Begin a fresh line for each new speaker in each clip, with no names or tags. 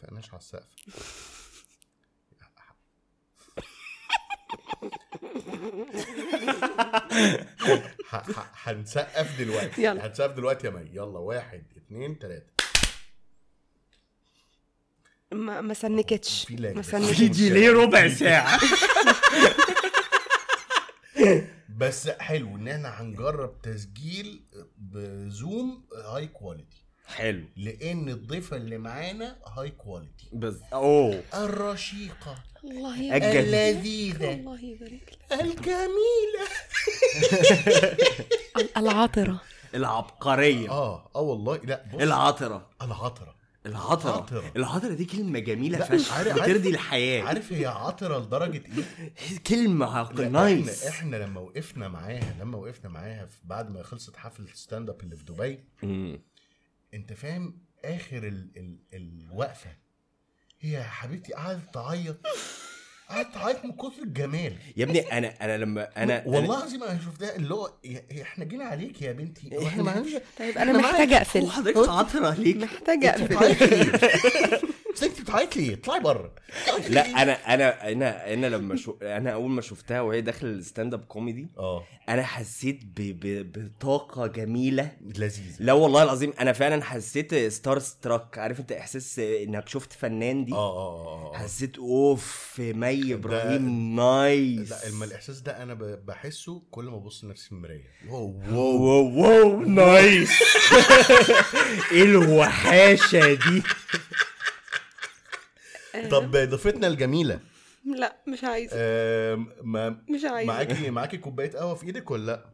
اتفقناش على السقف. هنسقف دلوقتي.
يلا.
هنسقف دلوقتي يا مي. يلا واحد اتنين تلاتة.
ما ما سنكتش.
في
ما. سنكتش.
في delay
ربع ساعة؟
بس حلو إن إحنا هنجرب تسجيل ب Zoom high quality
حلو.
لأن الضيفة اللي معانا high quality
بس أوه.
الرشيقة.
الله. يبارك.
اللذيذة.
الله يبارك لك.
الجميلة.
العاطرة
العبقرية.
آه آه والله. لا بص.
العطرة.
العطرة.
العطرة.
عطرة.
العطرة دي كلمة جميلة
لا،
فشخ. بترضي الحياة.
عارف هي عطرة
لدرجة
إيه؟
عق- nice
إحنا إحنا لما وقفنا معاها لما وقفنا معاها بعد ما خلصت حفلة stand up اللي في دبي. انت فاهم اخر ال ال الوقفة. هي يا حبيبتي قعدت تعيط. قعدت تعيط من كتر الجمال.
يا ابني أنا أنا لما أنا
والله
أنا
العظيم أنا شفتها اللي هو إحنا جينا عليك يا بنتي. هو إحنا معانا
طيب أنا محتاجة أقفل.
وحضرتك عطره ليك
محتاجة
أنت
أقفل.
بتعيطي ليه؟ اطلعي بره
لا أنا أنا أنا أنا لما شو أنا أول ما شفتها وهي داخل الستاند أب كوميدي
آه.
أنا حسيت ب... ب... بطاقة جميلة.
لذيذة.
لا والله العظيم أنا فعلا حسيت ستار ستراك عارف أنت إحساس إنك شفت فنان دي؟
آه آه آه آه.
حسيت أوف مي إبراهيم نايس.
لا الم- الإحساس ده أنا ب- بحسه كل ما أبص لنفسي في المراية. wow
wow wow wow nice. إيه الوحاشة دي؟
طب ضيفتنا الجميلة.
لا مش عايزة.
آم، ما
مش عايزة.
معاكي معاكي كوباية قهوة في إيدك ولا لأ؟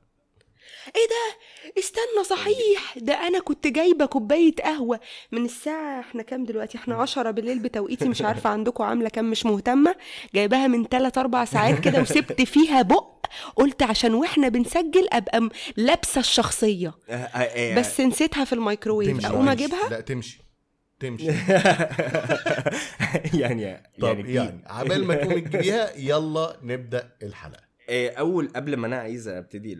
إيه ده؟ استنى صحيح. ده أنا كنت جايبة كوباية قهوة من الساعة إحنا كام دلوقتي؟ إحنا عشرة بالليل بتوقيتي مش عارفة عندكم عاملة كام مش مهتمة. جايباها من 3 4 ساعات كده وسبت فيها بق. قلت عشان وإحنا بنسجل أبقى لابسة الشخصية.
آه، آه، آه،
بس نسيتها في الميكروويف. أقوم
تمشي.
أجيبها؟
لأ تمشي. تمشي.
يعني
طب
يعني,
يعني عبال ما تقومي تجيبيها يلا نبدأ الحلقة.
آه، أول قبل ما أنا عايز أبتدي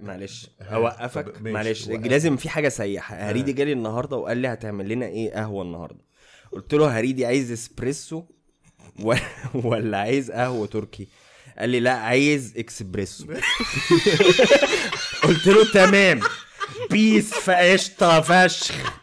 معلش
أوقفك.
معلش. لازم في حاجة سيحه هريدي جالي النهارده وقال لي هتعمل لنا إيه قهوة النهارده. قلت له هريدي عايز إسبريسو و- ولا عايز قهوة تركي؟ قال لي لا عايز إكسبريسو. قلت له تمام. peace فقشطه فشخ.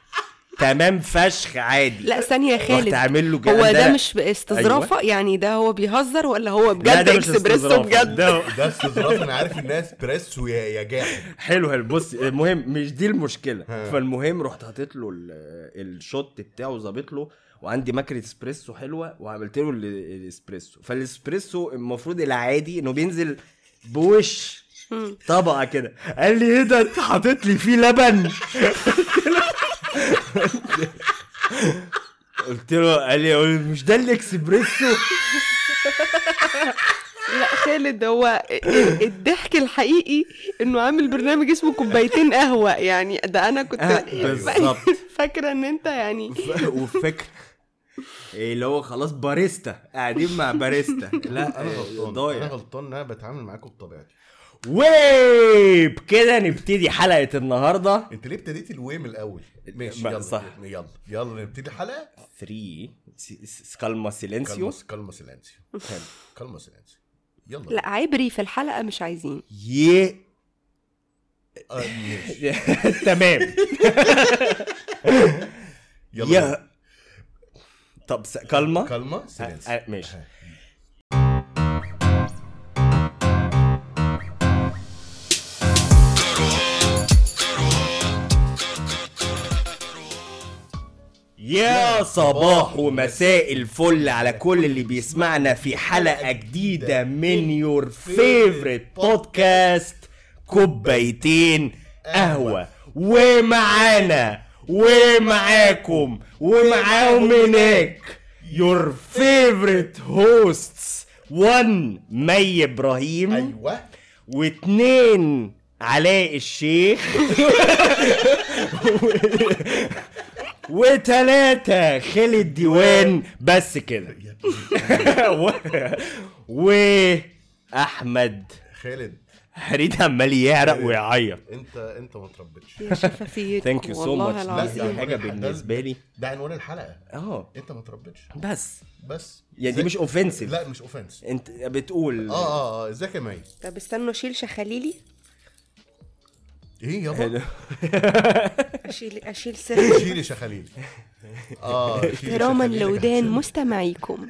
تمام فشخ عادي.
لا ثانية يا خالد.
عامل له
هو. ده مش استظرافة؟ أيوة. يعني ده هو بيهزر ولا هو بجد اكسبريسو. بجد؟
ده
ده استظراف أنا عارف الناس بريسو يا يا جاحد.
حلو حلو. بص المهم مش دي المشكلة.
ها.
فالمهم رحت حاطط له ال- الشوت بتاعه ظابط له وعندي ماكينه إسبريسو حلوة وعملت له ال- الإسبريسو. فالإسبريسو المفروض العادي إنه بينزل بوش طبقة كده. قال لي إيه ده؟ أنت حاطط لي فيه لبن. قلت له قال لي مش ده الإكسبريسو؟
لا خالد هو الضحك الحقيقي إنه عامل برنامج اسمه كوبايتين قهوة. يعني ده أنا كنت
آه، بالظبط.
فاكرة إن أنت يعني
وفكر إيه اللي هو خلاص باريستا قاعدين مع باريستا. لا أنا
غلطان أنا
ضايع
غلطان إن أنا بتعامل معاكم بطبيعتي.
وبكده نبتدي حلقة النهارده.
انت ليه ابتديت الوي من الأول؟ ماشي يلا
صح.
يلا يلا نبتدي الحلقة
3 سكالما سيلينسيو
كلمه سيلانسيو كلمه سيلانسيو يلا.
لا عبري في الحلقة مش عايزين.
يه
آه، ماشي.
تمام.
يلا.
طب كلمه
كلمه سيلانسيو
آه، ماشي. يا صباح ومساء. الفل على كل اللي بيسمعنا في حلقة جديدة من your favorite podcast كوبايتين قهوة. ومعانا ومعاكم ومعاهم هناك your favorite hosts 1 مي إبراهيم.
أيوه.
واتنين علاء الشيخ. وتلاتة خالد ديوان بس كده.
يا ابني.
و... وأحمد.
خالد.
هريد عمال يعرق ويعيط.
انت انت ما تربيتش.
يا شفافيتكم
thank
you
so
much
دي
حاجة
بالنسبة لي.
ده عنوان الحلقة.
آه.
انت ما تربيتش.
بس.
بس.
يعني دي مش offensive
لا مش offensive
انت بتقول.
آه آه آه ازيك يا مي؟
طب استنوا اشيل شخاليلي.
إيه يابا.
اشيل أشيل سر.
شيلي شخاليل آه
احتراما لودان مستمعيكم.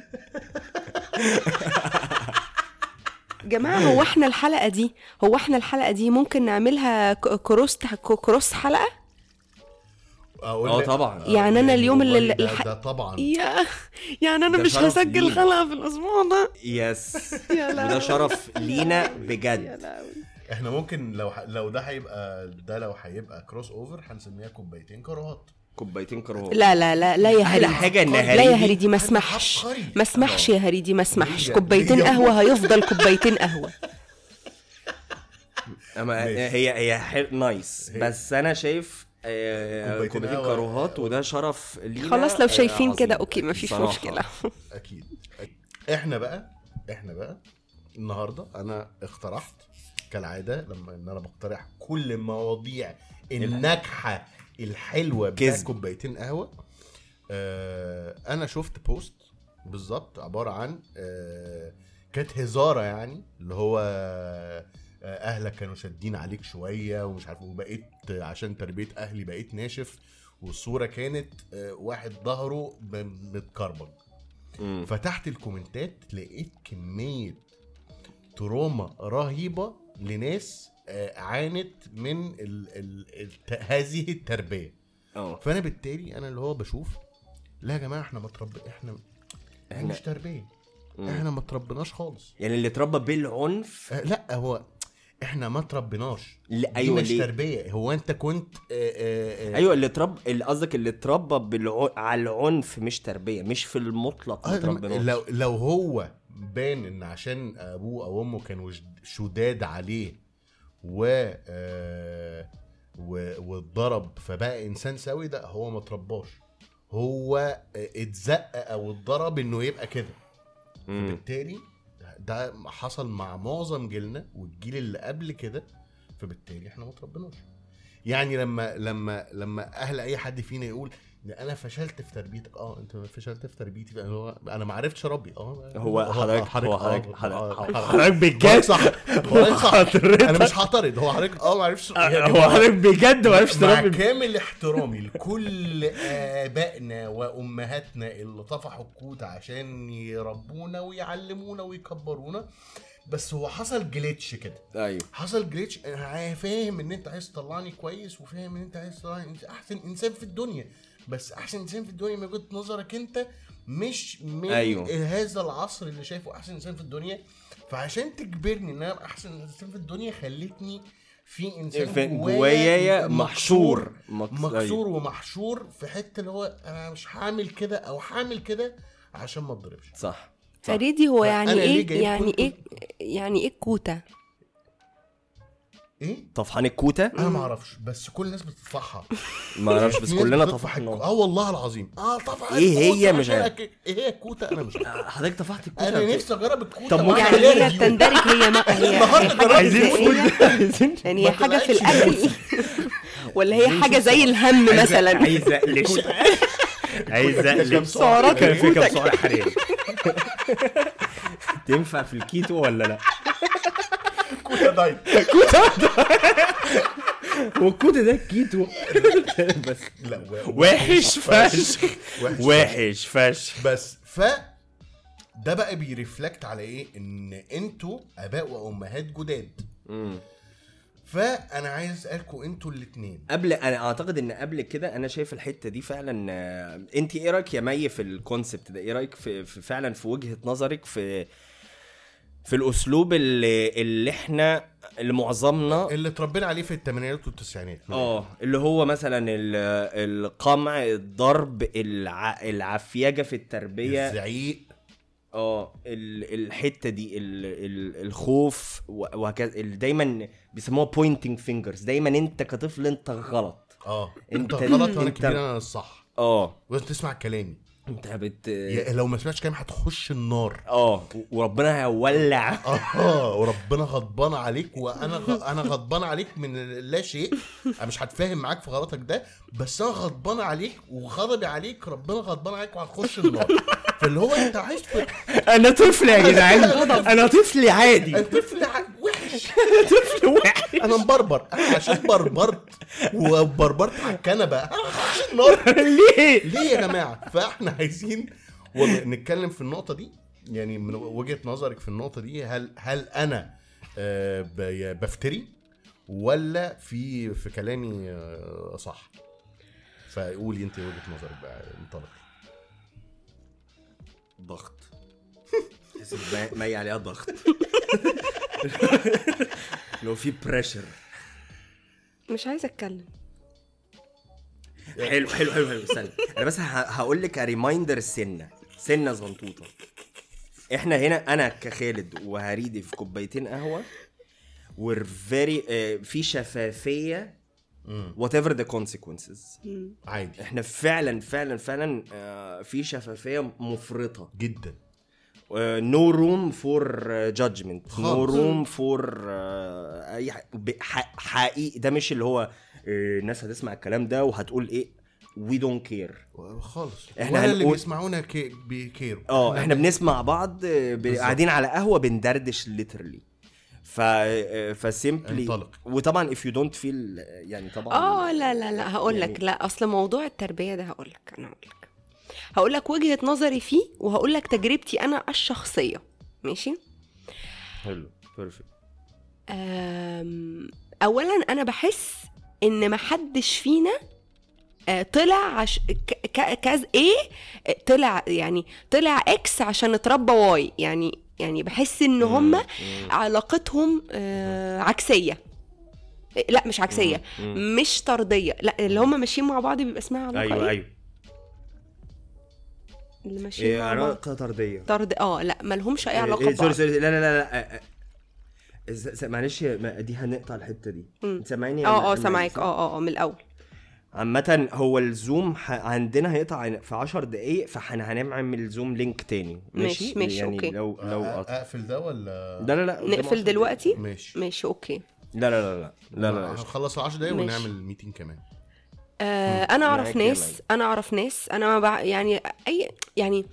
جماعة هو إحنا الحلقة دي هو إحنا الحلقة دي ممكن نعملها ك- cross ك- cross حلقة؟
أقول
آه
لك-
طبعا.
يعني أنا اليوم اللي-
ده,
الح-
ده طبعا.
يا يعني
أنا
مش هسجل. حلقة في الأسبوع ده.
yes
يا
وده. شرف لينا
يا
بجد.
لهوي.
إحنا ممكن لو ح... لو ده هيبقى ده لو هيبقى crossover هنسميها كوبايتين كروات
كوبايتين كروات
لا لا لا لا يا
أحلى
هريدي
حاجة إن
لا يا
هريدي
ما اسمحش.
عبقري.
ما اسمحش يا هريدي ما اسمحش. كوبايتين قهوة هيفضل كوبايتين قهوة.
أما.
هي هي حل... nice
هي-
بس أنا شايف آه،
كوبايتين.
كروهات وده شرف لينا.
خلاص لو
آه،
شايفين كده. okay مفيش
صراحة.
مشكلة.
أكيد. إحنا بقى إحنا بقى النهارده أنا اقترحت كالعادة لما إن أنا بقترح كل المواضيع الناجحة الحلوة بتاع. كوبايتين قهوة آه أنا شفت بوست بالظبط عبارة عن آه كانت هزارة يعني اللي هو آه أهلك كانوا شادين عليك شوية ومش عارف وبقيت عشان تربية أهلي بقيت ناشف والصورة كانت آه واحد ظهره متكربج. فتحت الكومنتات لقيت كمية تروما رهيبة لناس آه، عانت من ال ال ال هذه التربية.
آه
فأنا بالتالي أنا اللي هو بشوف لا يا جماعة إحنا ما تربي إحنا
إحنا
مش تربية.
مم.
إحنا ما تربناش خالص.
يعني اللي اتربى بالعنف
آه، لا هو إحنا ما تربناش
لا
دي
أيوه
مش
ليه؟
تربية. هو أنت كنت آه، آه، آه،
أيوه اللي اتربى اللي قصدك اللي اتربى بالع... على العنف مش تربية مش في المطلق ما اتربناش
لو لو هو بان إن عشان أبوه أو أمه كانوا شد- شداد عليه و آه، و- واتضرب فبقى إنسان سوي ده هو ما اترباش. هو آه، اتزق أو اتضرب إنه يبقى كده.
مم.
بالتالي ده حصل مع معظم جيلنا والجيل اللي قبل كده فبالتالي إحنا ما تربناش يعني لما لما لما أهل أي حد فينا يقول أنا فشلت في تربيتك. آه أنت فشلت في تربيتي. فأنا هو أنا ما عرفتش أربي. آه
هو حضرتك هو حضرتك
آه،
حضرتك
آه،
حضرتك بجد.
صح. حضرتك؟ أنا مش هعترض هو حضرتك آه ما عرفتش يا
هو
جماعة،
حضرتك بجد ما عرفش
مع
تربي
كامل احترامي لكل آبائنا وأمهاتنا اللي طفحوا الكوت عشان يربونا ويعلمونا ويكبرونا. بس هو حصل جليتش كده.
أيوه.
حصل جليتش أنا فاهم إن أنت عايز تطلعني كويس وفاهم إن أنت عايز تطلعني أحسن إنسان في الدنيا. بس أحسن إنسان في الدنيا من وجهة نظرك أنت مش من
أيوه.
أيوه. هذا العصر اللي شايفه أحسن إنسان في الدنيا فعشان تجبرني إن أنا ابقى أحسن إنسان في الدنيا خلتني في إنسان
في-
جوايا
محشور. مكس-
مكسور ومحشور في حتة اللي هو أنا مش هعمل كده أو هعمل كده عشان ما أتضربش
صح.
فريدي هو يعني
فأنا ليه إيه
يعني إيه يعني إيه الكوته
إيه؟
طفحان الكوتة؟
أنا ما أعرفش بس كل الناس بتطفحها.
ما أعرفش بس كلنا طفحنا.
آه والله العظيم. آه طفح
إيه هي؟ مش عارف.
إيه هي الكوتة؟ أنا مش عارف.
حضرتك طفحت الكوتة
أنا نفسي أجرب الكوتة
طب
يعني هي. بتندرج هي ما هي
عايزين
يعني هي
ما
حاجة في الأكل. ولا هي
نشوف
زي الهم مثلا؟
عايز اقلش عايز اقلش
سعرات
كان في كام؟ سعر حراري تنفع في الكيتو ولا لا؟
كوته دايت
هو الكوتا ده كيتو بس
لا
وحش فشخ
وحش
فشخ
بس ف ده بقى بيرفلكت على إيه؟ إن أنتوا أباء وأمهات جداد. فأنا عايز أسألكم أنتوا الاثنين
قبل أنا أعتقد إن قبل كده أنا شايف الحتة دي فعلا آه، انت إيه رأيك يا مي في الكونسبت ده؟ إيه رأيك في, في فعلا في وجهة نظرك في في الأسلوب اللي اللي إحنا اللي معظمنا
اللي اتربينا عليه في الثمانينات والتسعينات.
آه اللي هو مثلا ال- القمع الضرب الع... العفيجة في التربية.
الزعيق.
آه ال- الحتة دي ال... ال... الخوف وهكذا. دايما بيسموها pointing fingers دايما أنت كطفل أنت غلط.
آه
انت-
أنت غلط
وأنا
كبير أنا الصح
آه.
لازم تسمع كلامي.
انت بت
لو ما سمعتش كلام هتخش النار.
آه وربنا هيولع.
آه وربنا غضبان عليك وأنا غ... أنا غضبان عليك من لا شيء. أنا مش هتفاهم معاك في غلطك ده بس أنا غضبان عليك وغضبي عليك ربنا غضبان عليك وهتخش النار. فاللي هو أنت عايش في
أنا طفل يا جدعان. أنا طفل. عادي.
الطفل ع- وحش
طفل وحش.
أنا مبربر. أنا عشان بربرت. وبربرت على الكنبة. أنا هخش النار.
ليه؟
ليه يا جماعة؟ فإحنا عايزين نتكلم في النقطة دي. يعني من وجهة نظرك في النقطة دي هل هل أنا آه، بفتري ولا في في كلامي آه، صح؟ فقولي أنت وجهة نظرك بقى انطلق
ضغط. ما- مي عليها ضغط. لو في pressure
مش عايزة أتكلم.
حلو حلو حلو حلو. استنى. أنا بس هقول لك reminder سنة. سنة زنطوطة. إحنا هنا أنا كخالد وهريدي في كوبايتين قهوة. We're very uh, في شفافية. whatever the consequences.
عادي.
إحنا فعلا فعلا فعلا uh, في شفافية مفرطة.
جدا.
no room for judgment no
خالص.
room for أي حقيقي. ده مش اللي هو آه، الناس هتسمع الكلام ده وهتقول إيه؟ we don't care
خالص.
إحنا
اللي
هنقول-
بيسمعونا كي بي
care وا. آه إحنا بنسمع بعض آه،. قاعدين على قهوة بندردش literally ف ف simply
انطلق.
وطبعا if you don't feel يعني طبعا
آه لا لا لا هقول
يعني-
لك. لا أصل موضوع التربية ده هقول لك أنا هقول لك. هقول لك وجهة نظري فيه وهقول لك تجربتي أنا الشخصية. ماشي؟
حلو
perfect اولا أنا بحس إن محدش فينا آه، طلع عش... ك... ك... كز إيه طلع يعني طلع X عشان اتربى Y يعني يعني بحس إن هم علاقتهم آه، عكسية. لا مش عكسية مش طردية. لا اللي هم ماشيين مع بعض بيبقى اسمها علاقه
أيوه
إيه؟
أيوه.
اللي ماشيين
إيه، علاقه طرديه
طرد آه لا مالهمش اي
إيه،
علاقه
إيه، سوري سوري لا لا لا لا آه، آه. معلش ما- دي هنقطع الحته دي سامعيني
آه
آه
سامعاك آه آه آه من الأول
عامة هو الزوم ح... عندنا هيقطع في 10 دقايق فاحنا هنعمل زوم لينك تاني ماشي
ماشي، ماشي،
يعني
أوكي.
لو لو
أ-
قطع
اقفل ده ولا
لا لا لا قدام 10
نقفل دلوقتي
ماشي
ماشي أوكي
لا لا لا لا لا لا, لا.
هنخلص 10 دقايق. ونعمل ميتنج كمان
آه
أنا أعرف
ناس. أنا أعرف ناس أنا ما بع... يعني أي يعني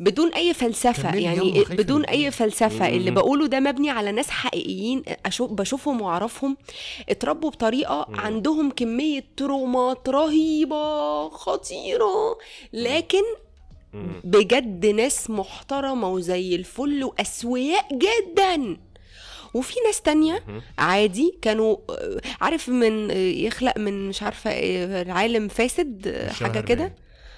بدون أي
فلسفة
يعني بدون
أي؟
فلسفة اللي. بقوله ده مبني على ناس حقيقيين أشوف بشوفهم وأعرفهم اتربوا بطريقة عندهم كمية ترومات رهيبة خطيرة لكن. بجد ناس محترمة وزي الفل وأسوياء جدا وفي ناس تانية عادي كانوا آه، عارف من آه، يخلق من مش عارفة آه، العالم فاسد آه، حاجة كده.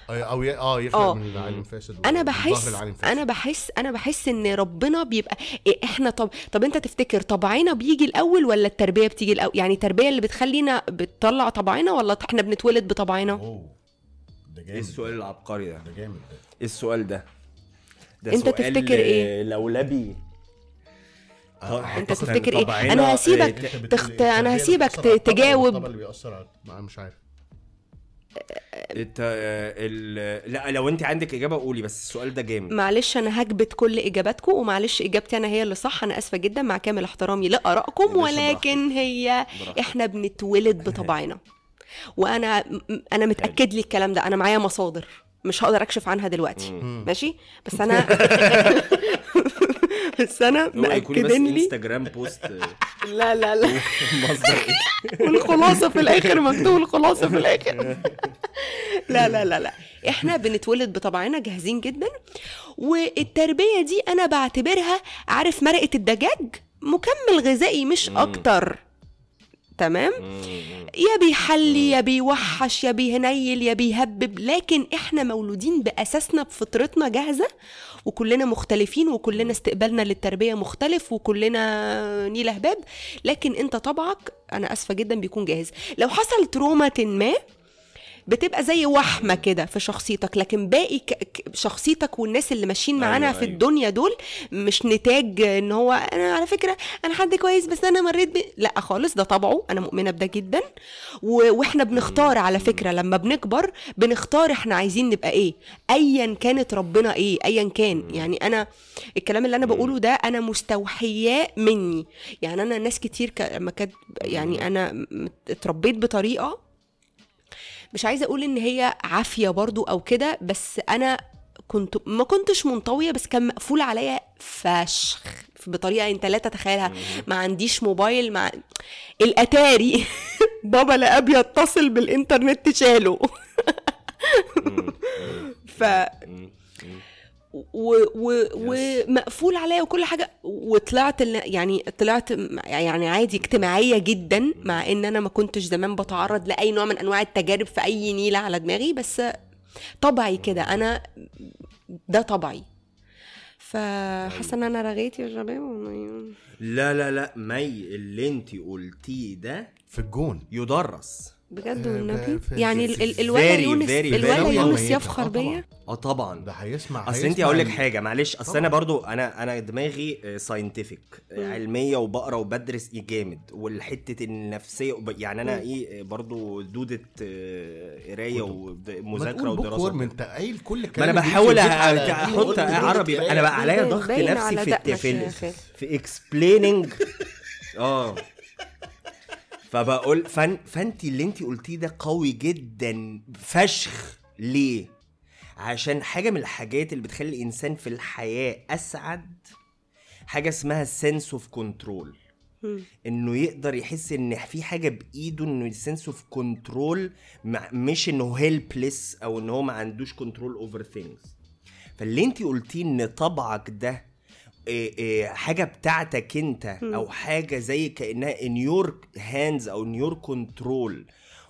أو أو- آه يخلق. من العالم فاسد أنا
بحس
العالم فاسد.
أنا بحس أنا بحس إن ربنا بيبقى إيه إحنا طب طب أنت تفتكر طبعنا بيجي الأول ولا التربية بتيجي الأول يعني التربية اللي بتخلينا بتطلع طبعنا ولا إحنا بنتولد بطبعنا
ده
إيه
جامد
السؤال العبقري ده؟
ده جامد ده
إيه السؤال ده؟ ده
أنت
سؤال
تفتكر إيه؟
لولبي
أنت
أعتقد
تفتكر
إيه؟
أنا
إيه،
هسيبك
بتقول
تخت...
إيه؟ أنا
هسيبك تجاوب.
الطبع اللي بيأثر على مش عارف.
أنت ال... لا لو أنت عندك إجابة قولي بس السؤال ده جامد.
معلش أنا هكبت كل إجاباتكم ومعلش إجابتي أنا هي اللي صح. أنا آسفة جدا مع كامل احترامي
لآرائكم
ولكن هي
براحتك.
إحنا بنتولد بطبعنا. وأنا م- أنا متأكد لي الكلام ده. أنا معايا مصادر مش هقدر أكشف عنها دلوقتي. ماشي؟ بس أنا بس
أنا
مأكدين لي.
انستجرام بوست
لا لا لا.
مصدر. إيه
والخلاصة في الآخر مكتوب الخلاصة في الآخر. لا لا لا لا. إحنا بنتولد بطبعنا جاهزين جدا. والتربية دي أنا بعتبرها عارف مرقة الدجاج؟ مكمل غذائي مش أكتر. تمام؟ يا بيحلي يا بيوحش يا بيهنيل يا بيهبب. لكن إحنا مولودين بأساسنا بفطرتنا جاهزة. وكلنا مختلفين وكلنا استقبالنا للتربية مختلف وكلنا نيله هباب لكن أنت طبعك أنا آسفة جدا بيكون جاهز. لو حصل تروما ما بتبقى زي وحمة كده في شخصيتك لكن باقي شخصيتك والناس اللي ماشيين معانا
أيوة،
في
أيوة.
الدنيا دول مش نتاج إن هو أنا على فكرة أنا حد كويس بس أنا مريت ب... لأ خالص ده طبعه أنا مؤمنة بده جدا. و... وإحنا بنختار على فكرة لما بنكبر بنختار إحنا عايزين نبقى إيه ايا كانت ربنا إيه ايا كان. يعني أنا الكلام اللي أنا بقوله ده أنا مستوحياه مني. يعني أنا ناس كتير ك... لما كانت يعني أنا اتربيت بطريقة مش عايزة أقول إن هي عافية برضو أو كده بس أنا كنت ما كنتش منطوية بس كان مقفول عليا فشخ بطريقة أنت لا تتخيلها. ما عنديش موبايل مع الاتاري بابا لقاه بيتصل بالإنترنت شاله. ف و... و... ومقفول عليا وكل حاجة. وطلعت ال- يعني طلعت م- يعني عادي اجتماعية جدا مع إن أنا ما كنتش زمان بتعرض لأي نوع من أنواع التجارب في أي نيلة على دماغي بس طبعي كده. أنا ده طبعي. فحاسة إن أنا رغيت يا شباب.
لا لا لا مي اللي انت قلتيه ده
في الجون.
يدرس.
بجد
آه،
والنبي؟ يعني ال- ال-
very,
الولا يونس الولا
very
يونس. يفخر
آه،.
بيا؟
آه طبعا.
ده هيسمع
أصل
أنت
هقول لك حاجة معلش.
أصل.
أنا برضو أنا أنا دماغي ساينتفك علمية وبقرا وبدرس إيه جامد والحتة النفسية يعني أنا إيه برضو دودة آه، قراية
ما
ومذاكره ودراسة.
أنت قايل كل
ما
الكلام
أنا
اللي
بحاول
أحط
عربي. أنا بقى عليا ضغط نفسي في. في explaining آه. فبقول فن فانت اللي انت قلتيه ده قوي جدا فشخ. ليه؟ عشان حاجة من الحاجات اللي بتخلي الإنسان في الحياة أسعد حاجة اسمها sense of
control.
إنه يقدر يحس إن في حاجة بإيده إنه ال sense of control مش إنه helpless أو إن هو ما عندوش control over things فاللي انت قلتيه إن طبعك ده حاجة بتاعتك انت أو حاجة زي كأنها in your hands أو in your control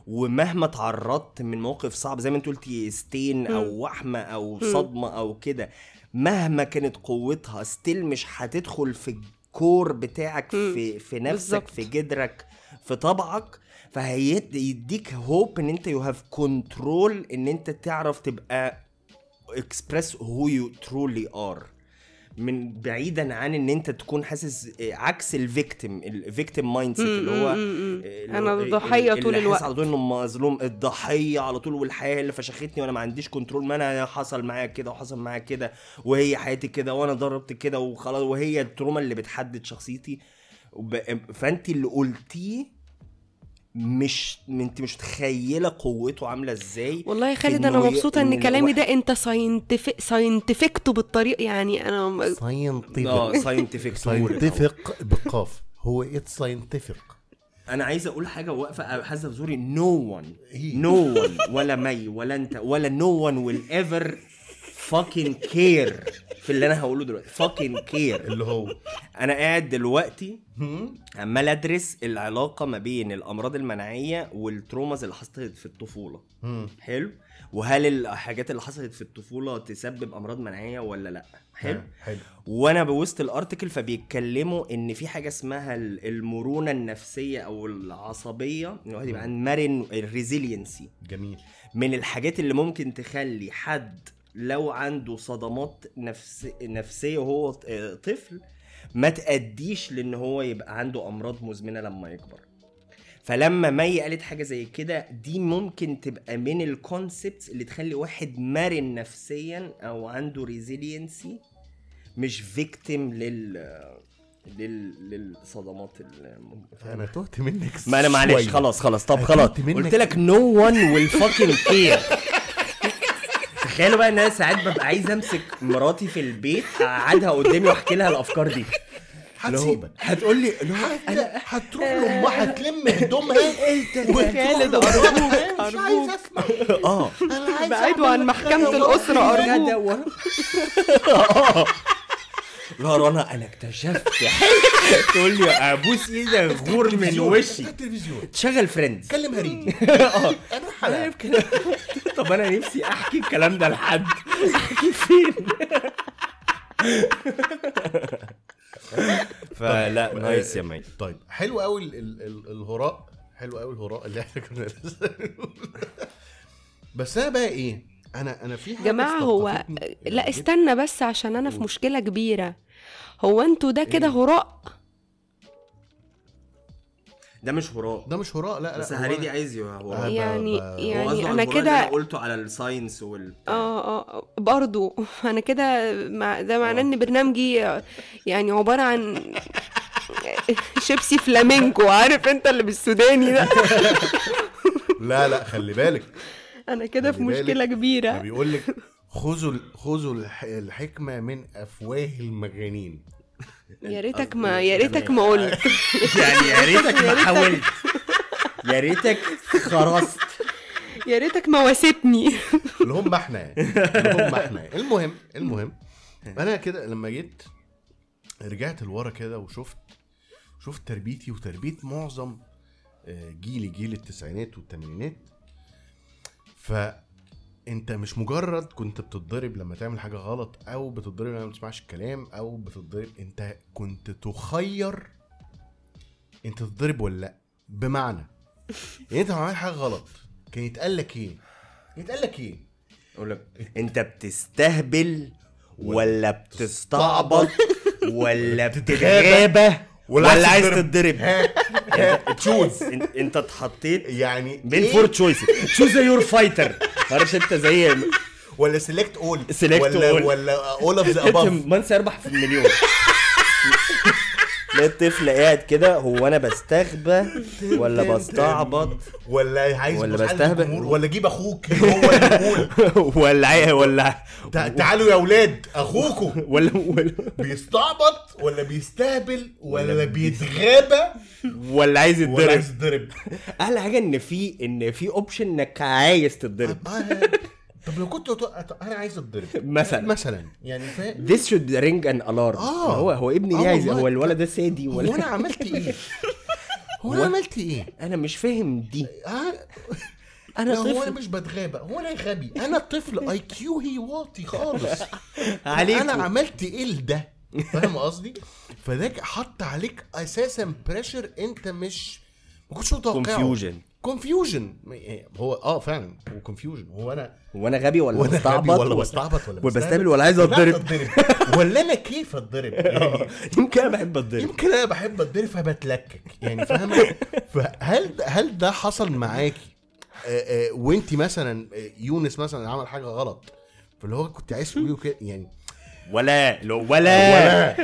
ومهما تعرضت من موقف صعب زي ما انت قلتي ستين أو وحمة أو صدمة أو كده مهما كانت قوتها still مش هتدخل في ال core بتاعك في في نفسك. في جدرك في طبعك. فهيديك hope إن أنت you have control إن أنت تعرف تبقى express who you truly are من بعيدا عن إن أنت تكون حاسس آه، عكس ال victim ال victim mindset اللي هو آه،
الضحية
اللي
طول الوقت.
على طول إنه مظلوم الضحية على طول والحياة اللي فشختني وأنا ما عنديش control ما أنا حصل معايا كده وحصل معايا كده وهي حياتي كده وأنا ضربت كده وخلاص وهي ال trauma اللي بتحدد شخصيتي فأنت اللي قلتيه مش انت مش متخيلة قوته عاملة إزاي
والله يا خالد
أنا
مبسوطة إن
إن
كلامي ده أنت scientific scientificته بالطريقة يعني أنا
آه
scientific
scientific
scientific بقاف. هو it's scientific
أنا عايز أقول حاجة واقفة حاسة في زوري no one
إيه؟
no one ولا مي ولا أنت ولا no one will ever fucking care في اللي أنا هقوله دلوقتي. fucking care
اللي هو.
أنا قاعد دلوقتي؟ عمال أدرس العلاقة ما بين الأمراض المناعية وال traumas اللي حصلت في
الطفولة.
حلو؟ وهل الحاجات اللي حصلت في الطفولة تسبب أمراض مناعية ولا لأ؟ حلو؟
حلو.
وأنا بوسط ال article فبيتكلموا إن في حاجة اسمها ال- المرونة النفسية أو العصبية. إن الواحد يبقى مرن ال resiliency
جميل.
من الحاجات اللي ممكن تخلي حد لو عنده صدمات نفس نفسية وهو آه، طفل ما تأديش لإن هو يبقى عنده أمراض مزمنة لما يكبر فلما مي قالت حاجة زي كده دي ممكن تبقى من ال concepts اللي تخلي واحد مرن نفسيا أو عنده resiliency مش victim لل لل للصدمات
أنا تهت منك
ما أنا معلش. خلاص خلاص طب خلاص. قلت لك no one will fucking care تخيلوا بقى ان أنا ساعات ببقى عايز امسك مراتي في البيت اقعدها قدامي واحكي لها الافكار دي.
هتسيبك
هتقول لي اللي هو
أنا هتروح لأمها تلم هدومها
انت
خالد أرجوك. ارجوك
آه.
أنا عايز
بعيدوا عن
محكمة الأسرة أرجوك. لا رنا أنا اكتشفت تقول لي أبوس إيدك غور من وشي.
التلفزيون.
تشغل Friends.
كلم هريدي
آه.
أنا حلقة
طب أنا نفسي أحكي الكلام ده لحد. أحكي فين؟ فلا nice يا مي.
طيب حلو قوي ال- ال- ال- الهراء. حلو قوي الهراء اللي إحنا كنا بس أنا بقى إيه؟ أنا أنا في حاجة
جماعة هو لا. استنى بس عشان أنا في
قول.
مشكلة كبيرة. هو أنتوا ده كده
إيه؟
هراء؟
ده مش هراء.
ده مش هراء لا لا
بس هريدي
أنا-
عايز
يعني
هو
يعني أنا
الهراء اللي أنا
كده
قلته على ال science وال
آه آه برضو. أنا كده مع ده معناه إن برنامجي يعني عبارة عن شيبسي فلامينكو. عارف أنت اللي بالسوداني ده؟
لا لا خلي بالك.
أنا كده في. مشكلة كبيرة.
بيقول لك خذوا ال- خذوا الح- الحكمة من أفواه المجانين
يا ريتك ما يا ريتك ما قلت.
يعني يا ريتك ما حاولت. يا ريتك خرست.
يا ريتك ما واسيتني
اللي هم إحنا يعني. اللي هم إحنا المهم المهم أنا كده لما جيت رجعت لورا كده وشفت شفت تربيتي وتربية معظم آه، جيلي جيل التسعينات والثمانينات فأنت مش مجرد كنت بتتضرب لما تعمل حاجة غلط أو بتتضرب لما ما تسمعش الكلام أو بتتضرب أنت كنت تخير أنت تتضرب ولا لأ. بمعنى يعني أنت لو عملت حاجة غلط كان يتقال لك إيه؟ يتقال لك إيه؟
أقول لك أنت بتستهبل ولا بتستعبط ولا بتتغابى ولا عايز تتضرب.
choose
انت- اتحطيت
يعني
بين
إيه؟
four choices choose your fighter عارف انت زي
ولا select all
select
ولا
all.
ولا all of
the
above
من سيربح في المليون. تلاقي الطفل قاعد كده هو أنا بستغبى ولا بستعبط؟
ولا عايز
ولا بستهبل.
ولا أجيب أخوك هو اللي يقول
ولا ولا
تع- تعالوا يا أولاد اخوكم
ولا ولا
بيستعبط ولا بيستهبل ولا بيتغابى؟
ولا عايز
ولا
يتضرب.
عايز يتضرب.
أحلى حاجة إن في إن في option إنك عايز تتضرب.
طب لو كنت أنا عايز أتضرب.
مثلا.
مثلا. يعني فاهم
This should ring an alarm.
آه.
هو هو ابني
آه
ليه عايز
والله.
هو الولد ده سادي
هو
ولا
أنا عملت إيه؟ هو أنا
هو-
عملت إيه؟
أنا مش فاهم دي.
آه،
أنا
لا هو أنا
طفل.
مش بتغابى. هو أنا غبي. أنا طفل IQ هي واطي خالص.
عليكم.
أنا عملت إيه لده؟ فاهم قصدي؟ فده حط عليك أساسا pressure أنت مش ما كنتش متوقعه.
Confusion.
confusion هو آه فعلا هو confusion هو أنا
هو أنا غبي ولا بستعبط؟
ولا بستعبط ولا
ولا
بستهبل
ولا عايز
أتضرب؟ ولا أنا كيف أتضرب؟ يعني
يمكن أنا بحب أتضرب.
يمكن أنا بحب أتضرب فبتلكك. يعني فاهم فهل هل ده حصل معاكي؟ آه، آه، وأنت مثلا آه، يونس مثلا عمل حاجة غلط فاللي هو كنت عايز تقولي كده يعني
ولا لو ولا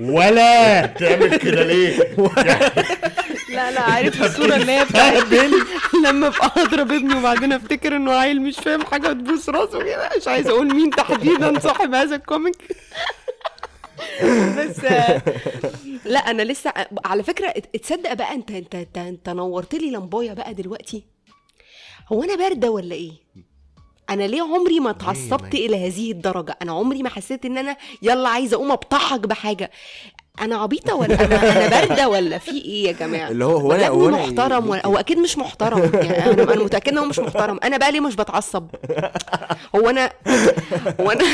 ولا.
تعمل كده ليه؟
لا لا عارف الصورة اللي هي بتاعت لما ابقى اضرب ابني وبعدين افتكر انه عيل مش فاهم حاجة وتبوس راسه كده مش عايزة أقول مين تحديدا صاحب هذا الكوميك. بس لا أنا لسه على فكرة تصدق بقى أنت أنت أنت, أنت نورت لي لمبايه بقى دلوقتي. هو أنا باردة ولا إيه؟ أنا ليه عمري ما اتعصبت
ماي؟
إلى هذه الدرجة؟ أنا عمري ما حسيت إن أنا يلا عايزة أقوم أبطحك بحاجة. أنا عبيطة ولا أنا أنا باردة ولا في إيه يا جماعة؟
اللي هو- هو
ابني
هو
محترم ولا هو أكيد مش محترم يعني أنا أنا متأكدة إن هو مش محترم. أنا بقى ليه مش بتعصب؟ هو أنا هو أنا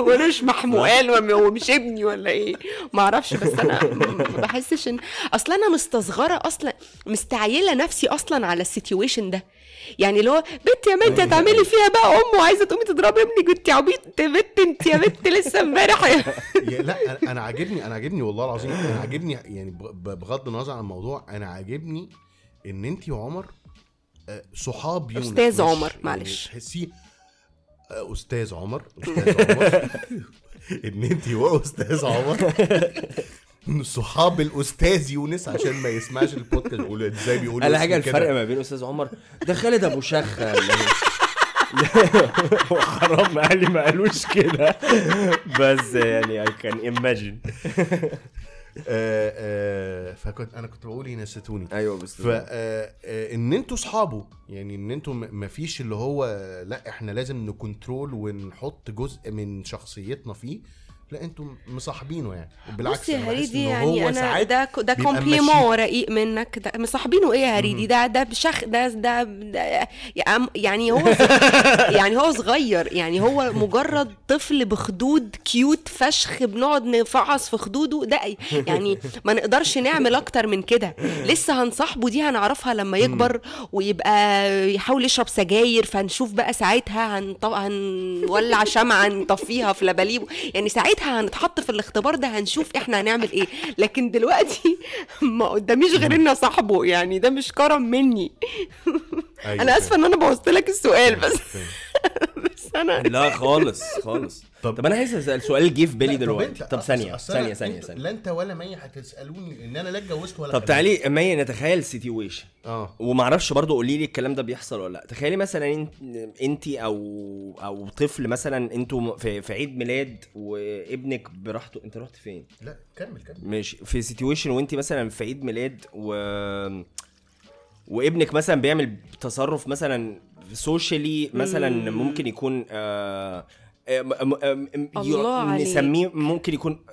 هو أنا مش محموقال ولا هو مش ابني ولا إيه؟ ما أعرفش بس أنا ما بحسش ان أصلا أنا مستصغره أصلا مستعيلة نفسي أصلا على السيتويشن ده. يعني اللي هو بنت يا بنت هتعملي فيها بقى أم وعايزة تقومي تضربي ابنك. انت يا عبيط بنت انت يا بنت لسه امبارح.
لا أنا عاجبني أنا عاجبني والله العظيم أنا عاجبني يعني بغ- بغض النظر عن الموضوع أنا عاجبني إن أنت وعمر آه، صحاب يونس
أستاذ
مش-
عمر،
يعني
معلش.
تحسيه آه، أستاذ عمر أستاذ عمر. إن أنت واستاذ عمر. صحاب الأستاذ يونس عشان ما يسمعش البودكاست يقول إزاي بيقول اسمه حاجة.
الفرق ما بين أستاذ عمر ده خالد أبو شخه اللي هو حرام قال لي ما قالوش كده. بس يعني اي كان ايماجين
فكنت أنا كنت بقول نسيتوني
أيوه بس
ف آه، آه، إن أنتوا صحابه يعني إن أنتوا مفيش اللي هو لأ إحنا لازم ن control ونحط جزء من شخصيتنا فيه. لا أنتوا مصاحبينه يعني. وبالعكس
بص يا هريدي يعني
هو أنا
ده ده compliment
ماشي.
رقيق منك. ده مصاحبينه إيه يا هريدي؟ ده ده بشخ ده ده, ده يعني هو يعني هو صغير. يعني هو مجرد طفل بخدود cute فشخ بنقعد نفعص في خدوده. ده يعني ما نقدرش نعمل أكتر من كده. لسه هنصاحبه دي هنعرفها لما يكبر ويبقى يحاول يشرب سجاير. فنشوف بقى ساعتها. هنولع شمعة نطفيها في لباليبه. يعني ساعتها هنتحط في الاختبار ده هنشوف إحنا هنعمل إيه. لكن دلوقتي ما قداميش غير ان صاحبه يعني ده مش كرم مني.
أيوة
أنا آسفة إن أنا بوظت لك السؤال بس. بس أنا
لا خالص خالص.
طب-
طب, أنا عايز أسأل سؤال جه في بالي دلوقتي. طب
ثانية
ثانية ثانية
أنت-
ثانية.
لا أنت ولا مي هتسألوني إن أنا لا اتجوزت ولا
طب. تعالي نتخيل situation
آه.
ومعرفش برضو قولي لي الكلام ده بيحصل ولا لأ. تخيلي مثلا انت أو أو طفل مثلا أنتوا في, في عيد ميلاد وابنك براحته. أنت رحت فين؟
لا كمل كمل.
ماشي. في situation وانت مثلا في عيد ميلاد و وابنك مثلا بيعمل تصرف مثلا socially مثلا ممكن يكون آه آه، م-
الله.
نسميه ممكن يكون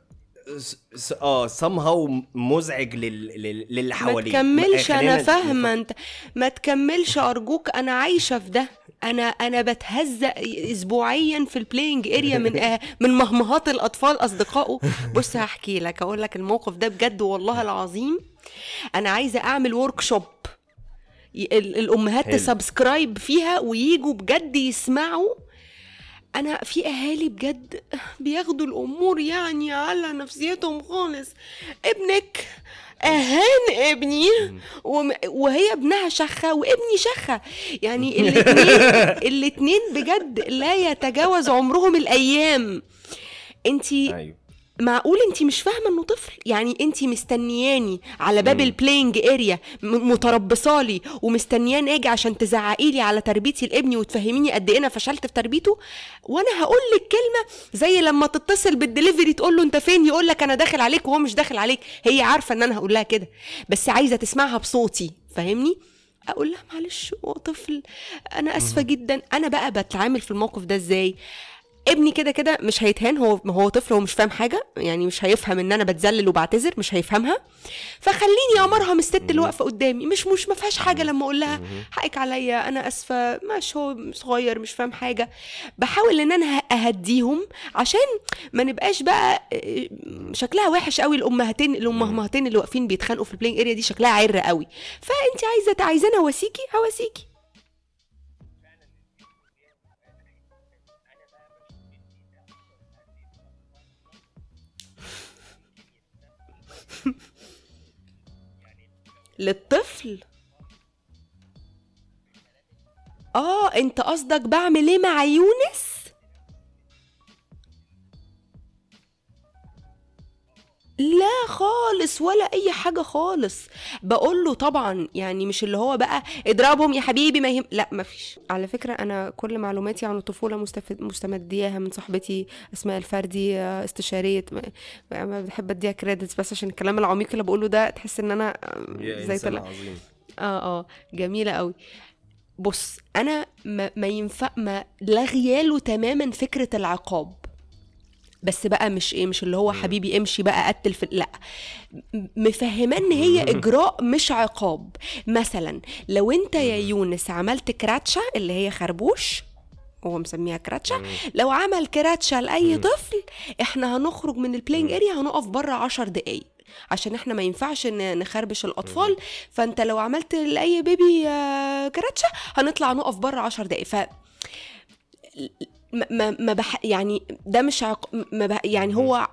آه somehow مزعج لل... لل... للي
ما
حواليه.
تكملش أنا
فاهمة.
أنت. ما تكملش أرجوك أنا عايشة في ده. أنا أنا بتهزق اسبوعيا في ال playing area من آه من مهمهات الأطفال أصدقائه. بص هحكي لك أقول لك الموقف ده بجد والله العظيم. أنا عايزة أعمل workshop للأمهات
حلو.
ت subscribe فيها ويجوا بجد يسمعوا. أنا في أهالي بجد بياخدوا الأمور يعني على نفسيتهم خالص. ابنك أهان ابني وم- وهي ابنها شخة وابني شخة. يعني الاتنين الاتنين بجد لا يتجاوز عمرهم الأيام. انتي
أيوه.
معقول انت مش فاهمة انه طفل؟ يعني انت مستنياني على باب ال playing area متربصالي ومستنياني أجي عشان تزعقي لي على تربيتي لابني وتفهميني قد إيه أنا فشلت في تربيته؟ وأنا هقول لك كلمة زي لما تتصل بالدليفري تقول له انت فين؟ يقول لك أنا داخل عليك وهو مش داخل عليك. هي عارفة ان أنا هقول لها كده بس عايزة تسمعها بصوتي فاهمني؟ أقول لها معلش هو طفل أنا اسفة جدا. أنا بقى بتعامل في الموقف ده إزاي؟ ابني كده كده مش هيتهان هو هو طفل هو مش فاهم حاجة يعني مش هيفهم إن أنا بتذلل وبعتذر مش هيفهمها. فخليني أمرهم الست اللي واقفة قدامي مش مش ما فيهاش حاجة لما أقول لها حقك عليا أنا آسفة مش هو صغير مش فاهم حاجة. بحاول إن أنا أهديهم عشان ما نبقاش بقى شكلها وحش قوي الأمهاتين الأمهاتين اللي واقفين بيتخانقوا في ال playing area دي شكلها عر قوي. فانت عايزة عايزاني أواسيكي؟ هواسيكي للطفل. آه أنت قصدك بعمل إيه مع يونس؟ لا خالص ولا أي حاجة خالص. بقول له طبعا يعني مش اللي هو بقى اضربهم يا حبيبي ما يهم لا ما فيش. على فكرة أنا كل معلوماتي عن الطفولة مستفد مستمدياها من صاحبتي أسماء الفردي آه، استشارية ما- ما بحب أديها كريدتس بس عشان الكلام العميق اللي بقوله ده تحس إن أنا آه،
يا
زي طلع
عظيم.
آه آه جميلة قوي بص أنا ما, ما ينفع مالغياله تماما فكرة العقاب. بس بقى مش إيه مش اللي هو حبيبي امشي بقى قتل في لا. م- مفهماه إن هي إجراء مش عقاب. مثلا لو أنت يا يونس عملت كراتشا اللي هي خربوش هو مسميها كراتشا لو عمل كراتشا لأي طفل إحنا هنخرج من ال playing area هنقف بره عشر دقايق. عشان إحنا ما ينفعش نخربش الأطفال. فأنت لو عملت لأي baby آه، كراتشا هنطلع نقف بره عشر دقايق. ف ما ما ما بح يعني ده مش عق... ما بح يعني هو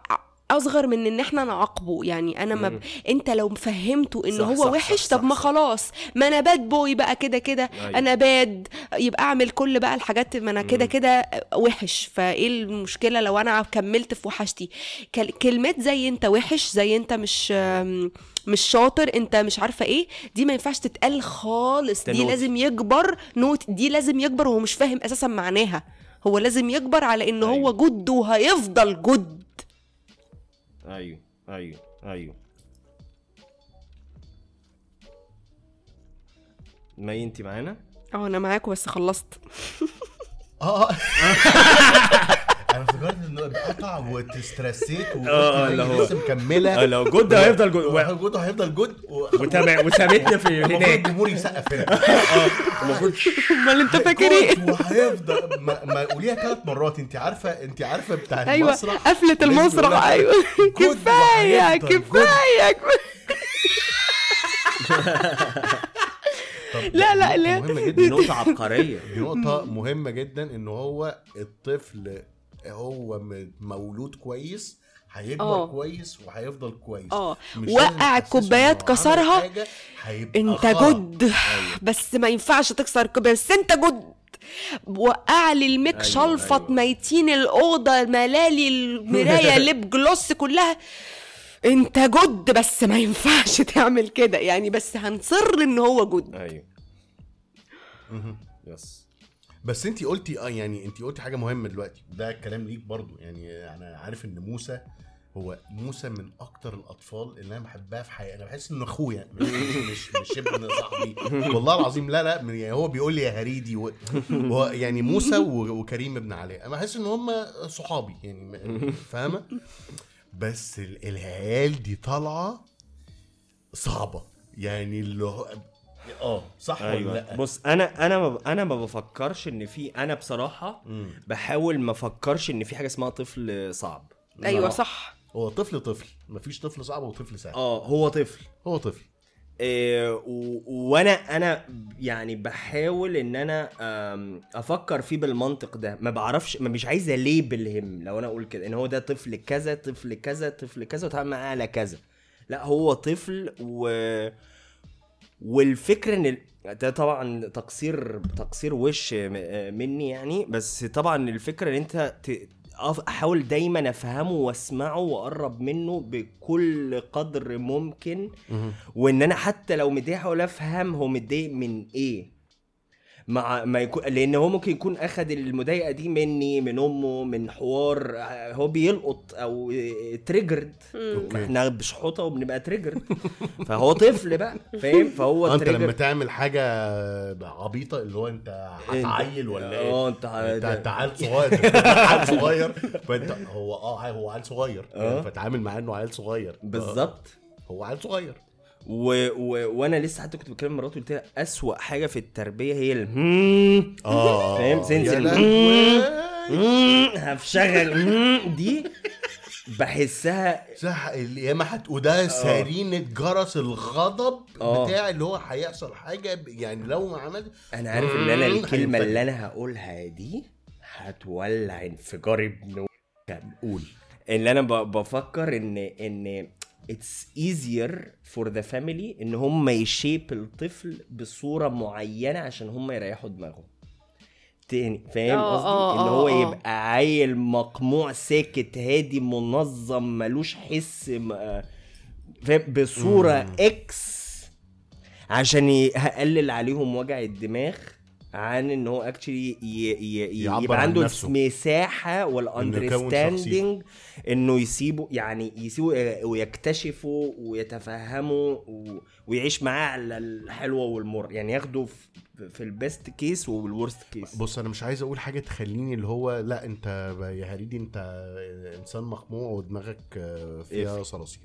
أصغر من إن إحنا نعاقبه يعني أنا ما ب... أنت لو فهمته إن
صح،
هو
صح،
وحش
صح،
طب ما. خلاص ما أنا bad boy بقى كده كده
أيوة.
أنا bad يبقى أعمل كل بقى الحاجات ما أنا كده كده وحش. فإيه المشكلة لو أنا كملت في وحشتي؟ كل- كلمات زي أنت وحش زي أنت مش مش شاطر أنت مش عارفة إيه دي ما ينفعش تتقال خالص. دي. لازم يكبر نوت دي لازم يكبر وهو مش فاهم أساسا معناها. هو لازم يكبر على إن هو
أيوة.
جد وهيفضل جد.
أيوه أيوه أيوه. مي انت معانا؟
آه أنا معاكم بس خلصت.
آه. أنا افتكرت انه اتقطع واتسترسيت
آه، اللي هو-
لسه مكمله
آه، لو جود هيفضل جود
جود هيفضل جود
وسابتنا في هناك.
الجمهور يسقف هنا.
المفروض
أمال أنت فاكر
إيه؟ وهيفضل ما, ما قوليها ثلاث مرات. انت عارفه انت عارفة بتاع
أيوه
المسرح؟
قفلة
لازم يقول
المسرح
أيوه.
كفايه. كفاية.
طب
لا، لا، لا.
مهمة
دي
جدا
نقطة عبقرية.
دي نقطة مهمة جدا إن هو الطفل هو مولود كويس هيكبر
آه.
كويس وهيفضل كويس. آه.
وقع
عمل
كسرها
حاجة هيبقى
انت. جد. بس ما ينفعش تكسر الكوبايه بس انت جد. وقع لي الميك
أيوة،
شلفط
أيوة.
ميتين الأوضة ملالي المراية ليب جلوس كلها. انت جد بس ما ينفعش تعمل كده. يعني بس هنصر إن هو جد.
أيوه.
يس.
بس انت قلتي آه يعني انت قلتي حاجة مهمة دلوقتي. ده الكلام ليك برضو. يعني أنا عارف إن موسى هو موسى من أكتر الأطفال اللي أنا بحبها في حياتي. أنا بحس إنه أخويا مش مش مش ابن صاحبي. والله العظيم لا لا يعني هو بيقول لي يا هريدي و... هو يعني موسى و... وكريم ابن علي أنا بحس إن هم صحابي يعني فاهمة؟ بس ال- العيال دي طالعة صعبة. يعني اللي هو آه صح ولا
أيوه.
لأ؟
بص أنا أنا ما أنا ما بفكرش إن في أنا بصراحة
مم.
بحاول ما أفكرش إن في حاجة اسمها طفل صعب. أيوه.
صح.
هو طفل طفل مفيش طفل صعب وطفل سهل.
آه هو طفل.
هو طفل.
إيه و- وأنا أنا يعني بحاول إن أنا أفكر فيه بالمنطق ده. ما بعرفش ما مش عايز ليبل هم لو أنا أقول كده إن هو ده طفل كذا طفل كذا طفل كذا وتعامل معاه على كذا. لأ هو طفل و والفكرة إن ده طبعا تقصير تقصير وش مني يعني بس طبعا الفكرة إن أنت ت- أحاول دايما أفهمه وأسمعه وأقرب منه بكل قدر ممكن. وإن أنا حتى لو متضايق احاول أفهم هو متضايق من إيه. مع ما يكون لأن هو ممكن يكون أخد المضايقة دي مني من أمه من حوار آه، هو بيلقط أو triggered
okay.
إحنا بشحوطة وبنبقى triggered فهو طفل بقى فاهم؟ فهو
آه، أنت لما تعمل حاجة عبيطة اللي هو أنت هتعيل ولا إيه؟
آه أنت
انت عيل صغير. عيل صغير. فانت هو آه هو عيل صغير. فتعامل معاه إنه عيل صغير.
بالظبط.
هو عيل صغير.
و... و... وأنا لسه حتى كنت بتكلم مراتي قلت لها أسوأ حاجة في التربية هي ال "مم،
آه
فاهم؟
sense.
مم، هفشغل مم، دي بحسها
صح الياما هت وده سرينة جرس الغضب
آه.
بتاع اللي هو هيحصل حاجة يعني لو ما عملت
أنا عارف
إن
أنا
الكلمة.
اللي أنا هقولها دي هتولع انفجار ابن
قول
اللي أنا بفكر ان إن اتس ايزير فور ذا فاميلي إن هم يشيب الطفل بصورة معينة عشان هم يريحوا دماغهم. تاني فاهم
آه،
قصدي؟
آه،
إن
آه،
هو. يبقى عيل مقموع ساكت هادي منظم ملوش حس م- آه، فاهم؟ بصورة X عشان يقلل عليهم وجع الدماغ. عن إن هو actually
يعبر
يبقى
عن
عنده
نفسه.
مساحة
وال
understanding إنه يسيبه يعني يسيبه ويكتشفوا ويتفهموا و- ويعيش معاه على الحلوة والمر. يعني ياخده في- ال best case وال worst case
بص أنا مش عايز أقول حاجة تخليني اللي هو لأ أنت يا هريدي أنت إنسان مخموع ودماغك آه، فيها صراصير.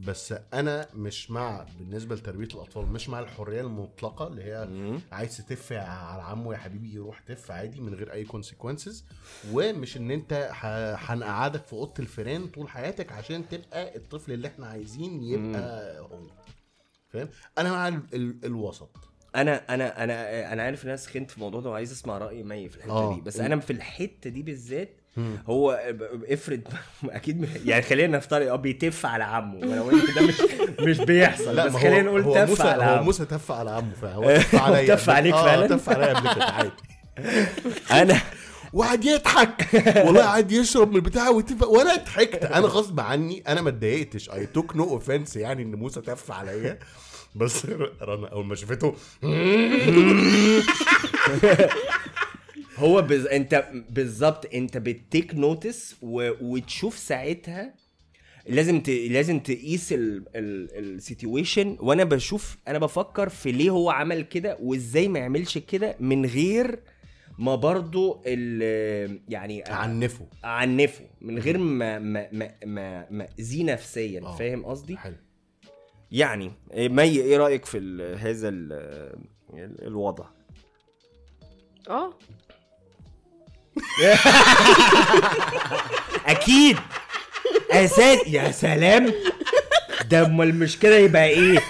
بس أنا مش مع بالنسبة لتربية الأطفال مش مع الحرية المطلقة اللي هي
مم.
عايز تتف على عمه يا حبيبي يروح تف عادي من غير أي consequences ومش إن أنت هنقعدك في أوضة الفيران طول حياتك عشان تبقى الطفل اللي إحنا عايزين يبقى هو. فاهم؟ أنا مع ال- ال- الوسط.
أنا أنا أنا أنا عارف ان أنا سخنت في الموضوع ده وعايز أسمع رأي مي في الحتة
آه.
دي بس أنا في الحتة دي بالذات هو افرض أكيد يعني خلينا نفترض آه بيتف على عمه أنا قلت ده مش مش بيحصل بس
ما
خلينا نقول
هو
تف
موسى
على
هو
عمه.
موسى تف على عمه فهو تف عليا
تف عليك
آه،
فعلا؟
تف عليا قبل كده عادي.
أنا
وقعد يضحك. والله قعد يشرب من البتاع ويتف وأنا ضحكت. أنا غصب عني أنا ما اتضايقتش. I took no offense يعني إن موسى تف عليا. بس رنا أول ما شافته
هو بز... انت بالظبط انت بت take notes و... وتشوف ساعتها لازم ت... لازم تقيس ال situation وأنا بشوف أنا بفكر في ليه هو عمل كده وازاي ما يعملش كده من غير ما برضو ال- يعني
عنفه
أعنفه. من غير ما ما ما ما ما أذيه نفسيا.
آه.
فاهم قصدي؟
حلو.
يعني إيه، مي إيه رأيك في ال- هذا ال- ال- الوضع؟
آه.
أكيد. أساس يا سلام. ده أمال مش كده يبقى إيه؟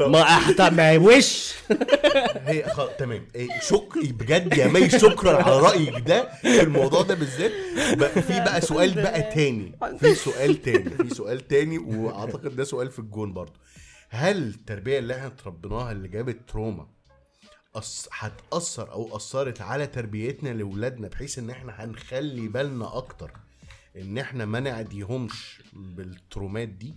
ما احطى ما وش
هي خلاص تمام. إيه شكر بجد يا مي شكرا على رأيك ده في الموضوع ده بالذات. بقى في بقى سؤال بقى تاني. في سؤال تاني في سؤال تاني وأعتقد ده سؤال في الجون برضو هل التربية اللي إحنا اتربيناها اللي جابت تروما أص... هتأثر أو أثرت على تربيتنا لأولادنا بحيث إن إحنا هنخلي بالنا أكتر إن إحنا ما نعديهمش بالترومات دي؟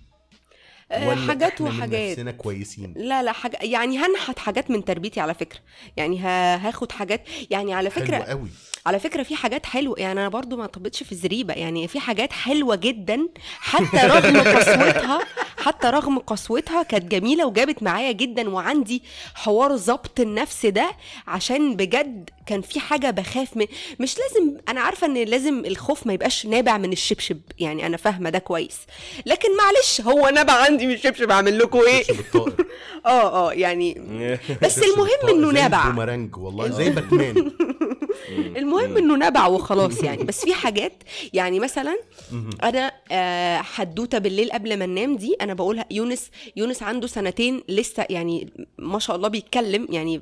آه،
ولا
حاجات
إحنا من
وحاجات.
نفسنا كويسين؟
لا لا حاجة يعني هنحت حاجات من تربيتي على فكرة. يعني ها- هاخد حاجات يعني على
حلو
فكرة
قوي.
على فكرة في حاجات حلوة يعني أنا برضو ما طبتش في الزريبة يعني في حاجات حلوة جدا حتى رغم قسوتها حتى رغم قسوتها كانت جميلة وجابت معايا جدا وعندي حوار ضبط النفس ده عشان بجد كان في حاجة بخاف من مش لازم أنا عارفة إن لازم الخوف ما يبقاش نابع من الشبشب يعني أنا فاهمة ده كويس. لكن معلش هو نابع عندي من الشبشب أعمل لكم
الطائر.
آه آه يعني بس المهم إنه
زي
نبع
البومرانج والله زي باتمان.
المهم إنه نبع وخلاص يعني. بس في حاجات يعني مثلا أنا آه، حدوتة بالليل قبل ما ننام دي أنا بقولها يونس يونس عنده سنتين لسه يعني ما شاء الله بيتكلم يعني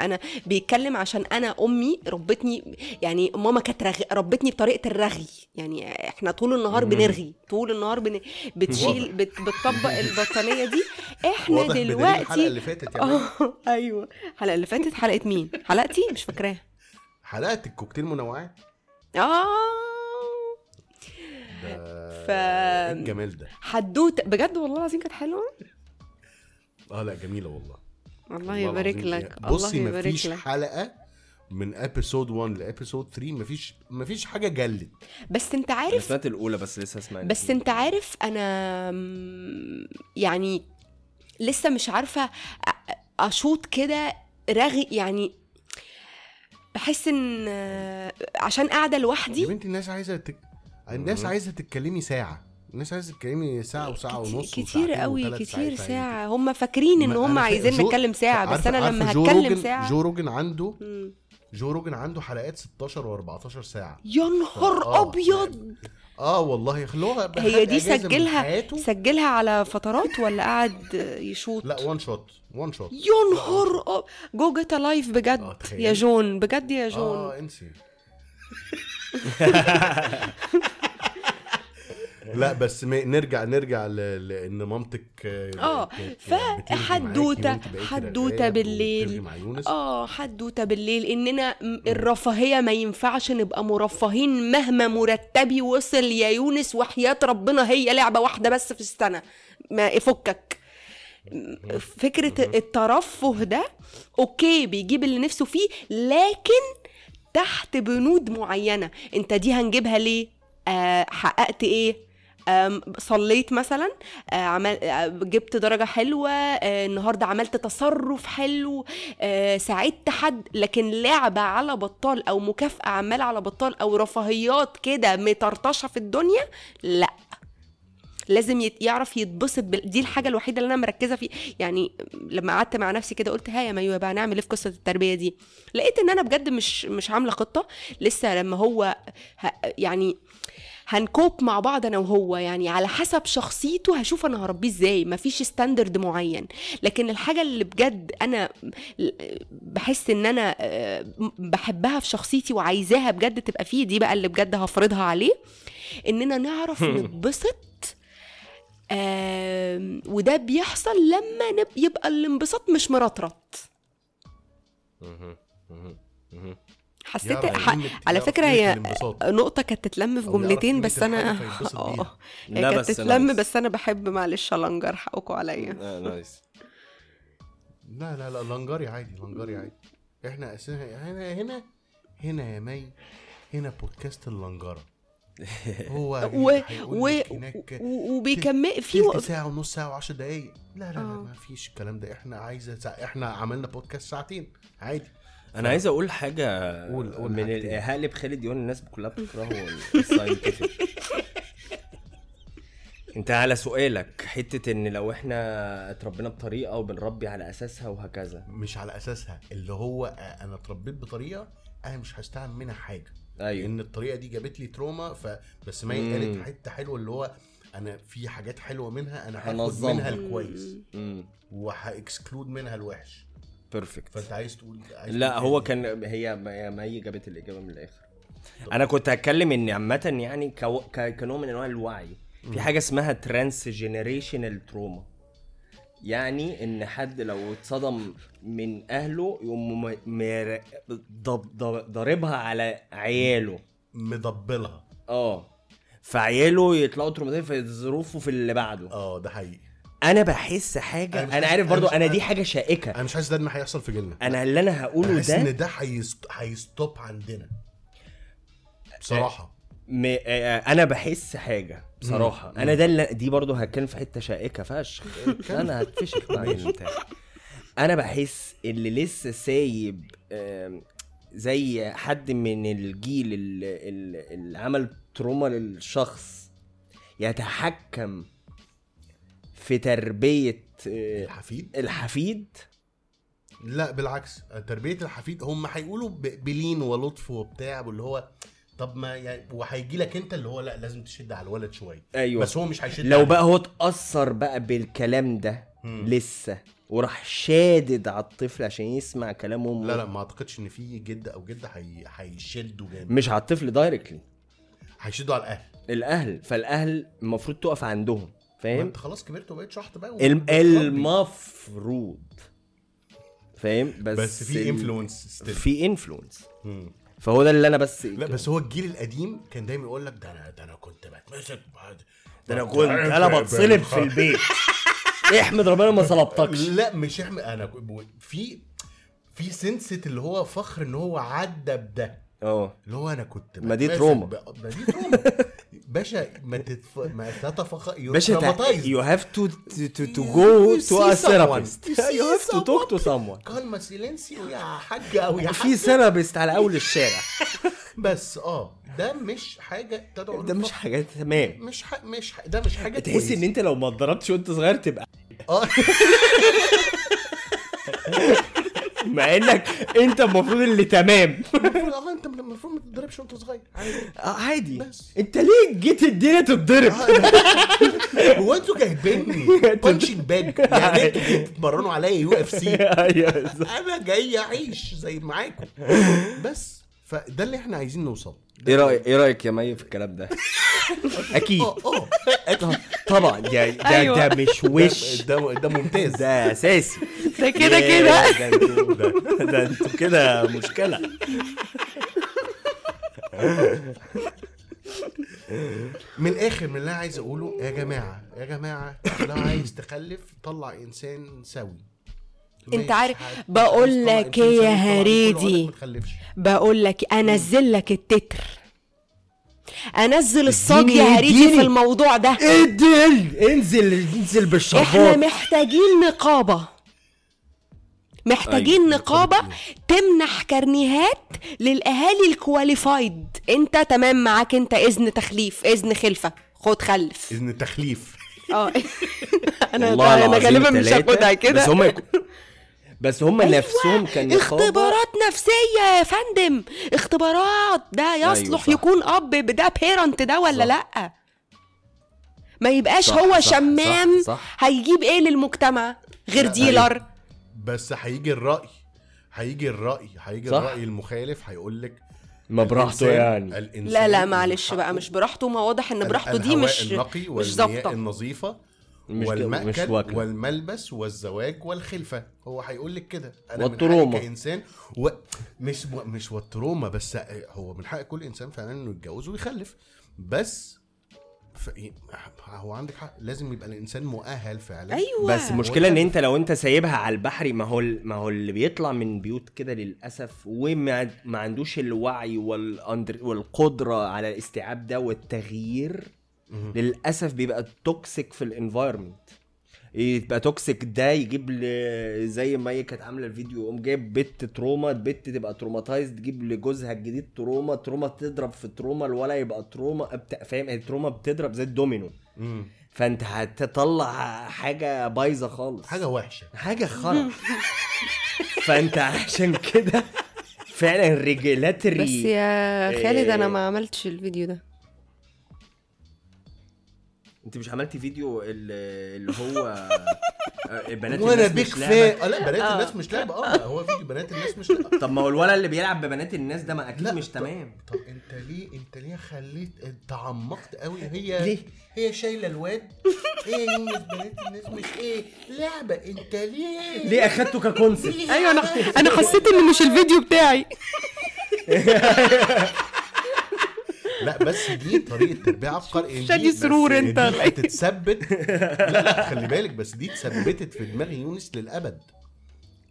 أنا بيتكلم عشان أنا أمي ربتني يعني ماما كانت. ربتني بطريقة الرغي يعني. إحنا طول النهار بنرغي طول النهار بن... بتشيل بت... بتطبق البطانية دي.
إحنا
دلوقتي
الحلقة اللي فاتت.
آه أيوه. الحلقة اللي فاتت حلقة مين؟ حلقتي؟ مش فاكراها.
حلقة الكوكتيل منوعات. آه.
ف-
الجمال ده.
حدوتة. بجد والله العظيم كانت حلوة؟
آه لا جميلة والله.
الله
والله
يبارك
العظيم.
لك. الله
بصي
يبارك
مفيش
لك.
حلقة من episode 1 ل episode 3 مفيش مفيش حاجة جلت.
بس انت عارف
سمعت الأولى بس لسه اسمع
بس انت عارف أنا يعني لسه مش عارفة أشوط كده رغي يعني بحس إن عشان قاعدة
يا
لوحدي
بنتي الناس عايزة تك... الناس عايزة تتكلمي ساعة. الناس عايزة تتكلمي ساعة وساعة
كتير-
ونص
كتير قوي كتير ساعة. هم فاكرين
إن
هم عايزين
جو-
نتكلم ساعة بس أنا لما هتكلم
روجن-
ساعه
جو روجن عنده
مم.
جو روجن عنده حلقات 16 و14 ساعة.
يا نهار
آه،
أبيض!
آه والله. خلوها
هي دي سجلها سجلها على فترات ولا قعد يشوط؟
لا one shot one shot
يا نهار أب- go get life
آه،
بجد. يا جون بجد يا جون.
آه إنسي. لا بس ما نرجع نرجع ل- لأن مامتك
آه،
معاكي وأنت بقيتي
حدوتة
رغاية
بالليل. آه حدوتة بالليل. إننا الرفاهية ما ينفعش نبقى مرفهين مهما مرتبي وصل يا يونس وحياة ربنا هي لعبة واحدة بس في السنة. ما يفكك م- فكرة الترفه ده أوكي بيجيب اللي نفسه فيه لكن تحت بنود معينة. أنت دي هنجيبها ليه؟ آه حققت إيه؟ صليت مثلا آه، عمل آه، جبت درجة حلوة آه، النهاردة عملت تصرف حلو ساعدت حد لكن لعبة على بطال أو مكافأة عمالة على بطال أو رفاهيات كده مطرطشة في الدنيا لأ. لازم يعرف يتبسط بال... دي الحاجة الوحيدة اللي أنا مركزة فيه. يعني لما قعدت مع نفسي كده قلت ها يا مايوه بقى نعمل إيه في قصة التربية دي؟ لقيت إن أنا بجد مش مش عاملة خطة. لسه لما هو ه... يعني هنكوب مع بعض أنا وهو يعني على حسب شخصيته هشوف أنا هربيه إزاي. مفيش ستاندرد معين. لكن الحاجة اللي بجد أنا بحس إن أنا آه، بحبها في شخصيتي وعايزاها بجد تبقى فيه دي بقى اللي بجد هفرضها عليه. إننا نعرف نتبسط آم، وده بيحصل لما نب- يبقى الانبساط مش مرطرط حسيت ح... على
فكرة
هي. نقطة كانت تتلم في جملتين بس
أنا.
آه هي
لا
كانت
بس
تتلم. بس أنا بحب معلش لنجر حقكم عليا
آه، نايس
لا لا لا لنجاري عادي لنجاري عادي إحنا أساسا هنا هنا هنا يا مي هنا بودكاست اللنجره هو
و... و...
لك هناك
و... وبيكمل في
تلت
وقف
ساعة ونص ساعة و10 دقايق. لا لا لا
آه.
ما فيش الكلام ده. إحنا عايزة ساعة إحنا عملنا بودكاست ساعتين. عادي.
أنا عايز أقول حاجة
قول- قول
من. هقلب خالد يقول الناس كلها بتكرهه ال scientific أنت على سؤالك حتة إن لو إحنا اتربينا بطريقة وبنربي على أساسها وهكذا.
مش على أساسها اللي هو أنا اتربيت بطريقة أنا مش هستعمل منها حاجة.
أيوه.
لأن الطريقة دي جابت لي trauma ف بس ما. قالت حتة حلوة اللي هو أنا في حاجات حلوة منها أنا هاخد. منها الكويس.
وهأ
exclude منها الوحش.
perfect
فأنت عايز تقول عايز
لا
تقول
هو؟ كان هي ما هي جابت الإجابة من الآخر. أنا كنت هتكلم إن عامة يعني كو... ك... كنوع من أنواع الوعي. في حاجة اسمها transgenerational trauma يعني إن حد لو اتصدم من أهله يقوم. مر... ضاربها على عياله.
مضبلها.
آه. فعياله يطلعوا traumatized فيظروفوا في اللي بعده.
آه ده حقيقي.
أنا بحس حاجة
أنا
أنا
حاسس-
عارف
أنا
برضو
مش-
أنا دي
أنا-
حاجة شائكة.
أنا مش حاسس ده إن هيحصل في جيلنا.
أنا اللي أنا هقوله ده
إن ده هي st... هي stop عندنا. بصراحة.
م... آه، أنا بحس حاجة. بصراحة. أنا ده اللي دي برضو هتكلم في حتة شائكة فشخ. أنا هتفشخ مع البتاع أنا بحس اللي لسه سايب زي حد من الجيل اللي, عمل تروما للشخص يتحكم في تربية آه،
الحفيد؟
الحفيد؟
لا بالعكس. تربية الحفيد هم هيقولوا بلين ولطف وبتاع واللي هو طب ما يعني وهيجي لك انت اللي هو لا لازم تشد على الولد شوية.
أيوه.
بس هو مش هيشد
لو. بقى هو اتأثر بقى بالكلام ده
مم.
لسه وراح شادد على الطفل عشان يسمع كلام امه
لا لا ما أعتقدش إن في جد أو هي... هيشدوا جامد.
مش على الطفل دايركتلي
هيشدوا على الأهل.
الأهل. فالأهل المفروض تقف عندهم فاهم؟
أنت خلاص كبرت وبقيت شحط بقى.
المفروض. فاهم؟ بس
بس في influence
في influence فهو ده اللي أنا بس
لا بس هو الجيل القديم كان دايما يقول لك ده أنا ده أنا كنت بتمسك بعد
ده أنا كنت أنا بتصلب في البيت. احمد ربنا ما صلبتكش
لا مش احمد أنا في في sense اللي هو فخر إن هو عدى بده.
آه
اللي هو أنا كنت
ما دي
بتماسك
trauma.
ب- ما دي trauma باشا ما تتف... ما تتفخر
باشا you have to
to
to go
to a.
therapist
you
have to talk to
someone.
someone
calma silencio يا حاج أو يا
في
حاج
therapist على أول الشارع
بس آه ده مش حاجة تدعو
ده مش. حاجات تمام
مش ح... مش ح... ده مش حاجة
تحس. إن أنت لو ما اتضربتش وأنت صغير تبقى
آه
مع إنك أنت المفروض اللي تمام.
المفروض آه أنت المفروض ما تتضربش وأنت صغير. عادي.
آه، عادي.
بس.
أنت ليه جيت الدنيا تتضرب
هو أنتوا جايبيني punching bag يعني أنتوا جايين تتمرنوا عليا
UFC.
أنا جاي أعيش زي معاكم. بس. فده اللي إحنا عايزين نوصل.
إيه رايك إيه رأيك يا مي في الكلام ده؟ أكيد.
آه آه
طبعا ده ده,
أيوة.
ده مش وش.
ده ده ممتاز.
ده أساسي.
ده كده كده.
ده أنتوا ده, ده أنتوا كده مشكلة.
من الآخر من اللي أنا عايز أقوله يا جماعة يا جماعة لو عايز تخلف طلع إنسان سوي.
انت عارف بقول لك
إيه
يا هريدي؟ بقول لك انزل لك التتر. انزل الصاج يا هريدي. في الموضوع ده.
ادل انزل انزل
إحنا
بالشربات
محتاجين نقابة. محتاجين
أيوة،
نقابة تمنح كرنيهات للأهالي الكواليفايد انت تمام معاك انت إذن تخليف إذن خلفة. خد خلف.
إذن تخليف.
آه.
أنا
أنا
غالبا مش. هاخدها كده.
بس هم يكون بس هم نفسهم كان
اختبارات نفسية يا فندم. اختبارات. ده يصلح
صح.
يكون أب ده بيرنت ده ولا
صح.
لأ؟ ما يبقاش
صح،
هو
صح،
شمام
صح، صح.
هيجيب إيه للمجتمع غير ديلر
بس هيجي الرأي. هيجي الرأي. هيجي
صح.
الرأي المخالف هيقول لك
ما براحته يعني.
الإنسان
لا لا معلش بقى مش براحته. ما واضح إن براحته دي مش
النقي
مش ظابطة.
النظيفة.
مش مش
والمأكل
واكلة.
والملبس والزواج والخلفة. هو هيقول لك كده. أنا من
والتروما.
حقي كإنسان و... مش مش والتروما بس هو من حق كل إنسان فعلا إنه يتجوز ويخلف. بس ف... هو عندك حق. لازم يبقى الإنسان مؤهل فعلا.
أيوه.
بس المشكلة إن أنت لو أنت سايبها على البحري ما هو ما هو اللي بيطلع من بيوت كده للأسف وما ما عندوش الوعي وال under والقدرة على الاستيعاب ده والتغيير. للأسف بيبقى toxic في ال environment يبقى toxic ده يجيب ل... زي ما هي كانت عاملة الفيديو يقوم جايب بنت trauma البنت تبقى traumatized تجيب لجوزها الجديد trauma trauma تضرب في trauma الولا يبقى trauma بت... فاهم؟ ال trauma بتضرب زي الدومينو. فأنت هتطلع حاجة بايظة خالص.
حاجة وحشة.
حاجة خرا. فأنت عشان كده فعلا ريجيلاتري
بس يا خالد أنا
إيه.
ما عملتش الفيديو ده.
انت مش عملتي فيديو ال- اللي هو آه، بنات
وأنا
الناس
بيك؟ فان آه لا بنات الناس مش لعبة. آه هو فيديو بنات الناس مش لعبة.
طب ما هو الولد اللي بيلعب ببنات الناس ده ما أكيد
لا،
مش
طب-
تمام.
طب أنت ليه أنت ليه خليت انت عمقت قوي؟ هي
ليه؟
هي شايلة الواد. إيه يونس بنات الناس مش إيه لعبة. أنت ليه؟
ليه أخدته ككونسيبت؟
أيوه أنا أنا حسيت إن مش الفيديو بتاعي.
لا بس دي طريقة تربيه عبقري. يعني
شادي
دي-
سرور انت؟
هتتثبت لا لا خلي بالك بس دي اتثبتت في دماغ يونس للأبد.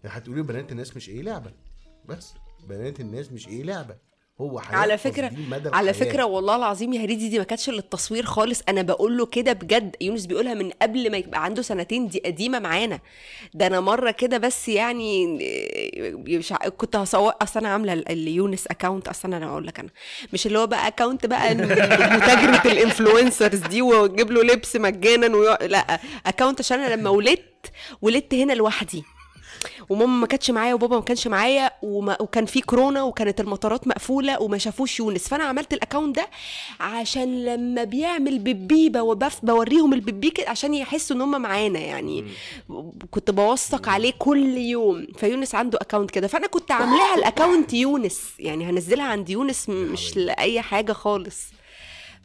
يعني هتقولي بنات الناس مش إيه لعبة. بس بنات الناس مش إيه لعبة. هو
على
فكرة مدى
على
الحياة.
فكرة والله العظيم يا هريدي دي ما كانتش للتصوير خالص. أنا بقول له كده بجد يونس بيقولها من قبل ما يبقى عنده سنتين دي قديمة معانا. ده أنا مرة كده بس يعني مش كنت هصور أصل أنا عاملة ال- اليونس account أصلا أنا أقول لك أنا. مش اللي هو بقى account بقى متاجرة ال influencers دي وأجيب له لبس مجانا ويق... لأ account عشان أنا لما ولدت ولدت هنا لوحدي. وماما ما كانتش معايا وبابا ما كانش معايا وما وكان في كورونا وكانت المطارات مقفولة وما شافوش يونس. فأنا عملت ال account ده عشان لما بيعمل ببيبه وبف بوريهم ال baby عشان يحسوا إن هم معانا يعني. كنت بوثق عليه كل يوم. فيونس عنده account كده. فأنا كنت عاملاها ال account يونس. يعني هنزلها عند يونس مش لأي حاجة خالص.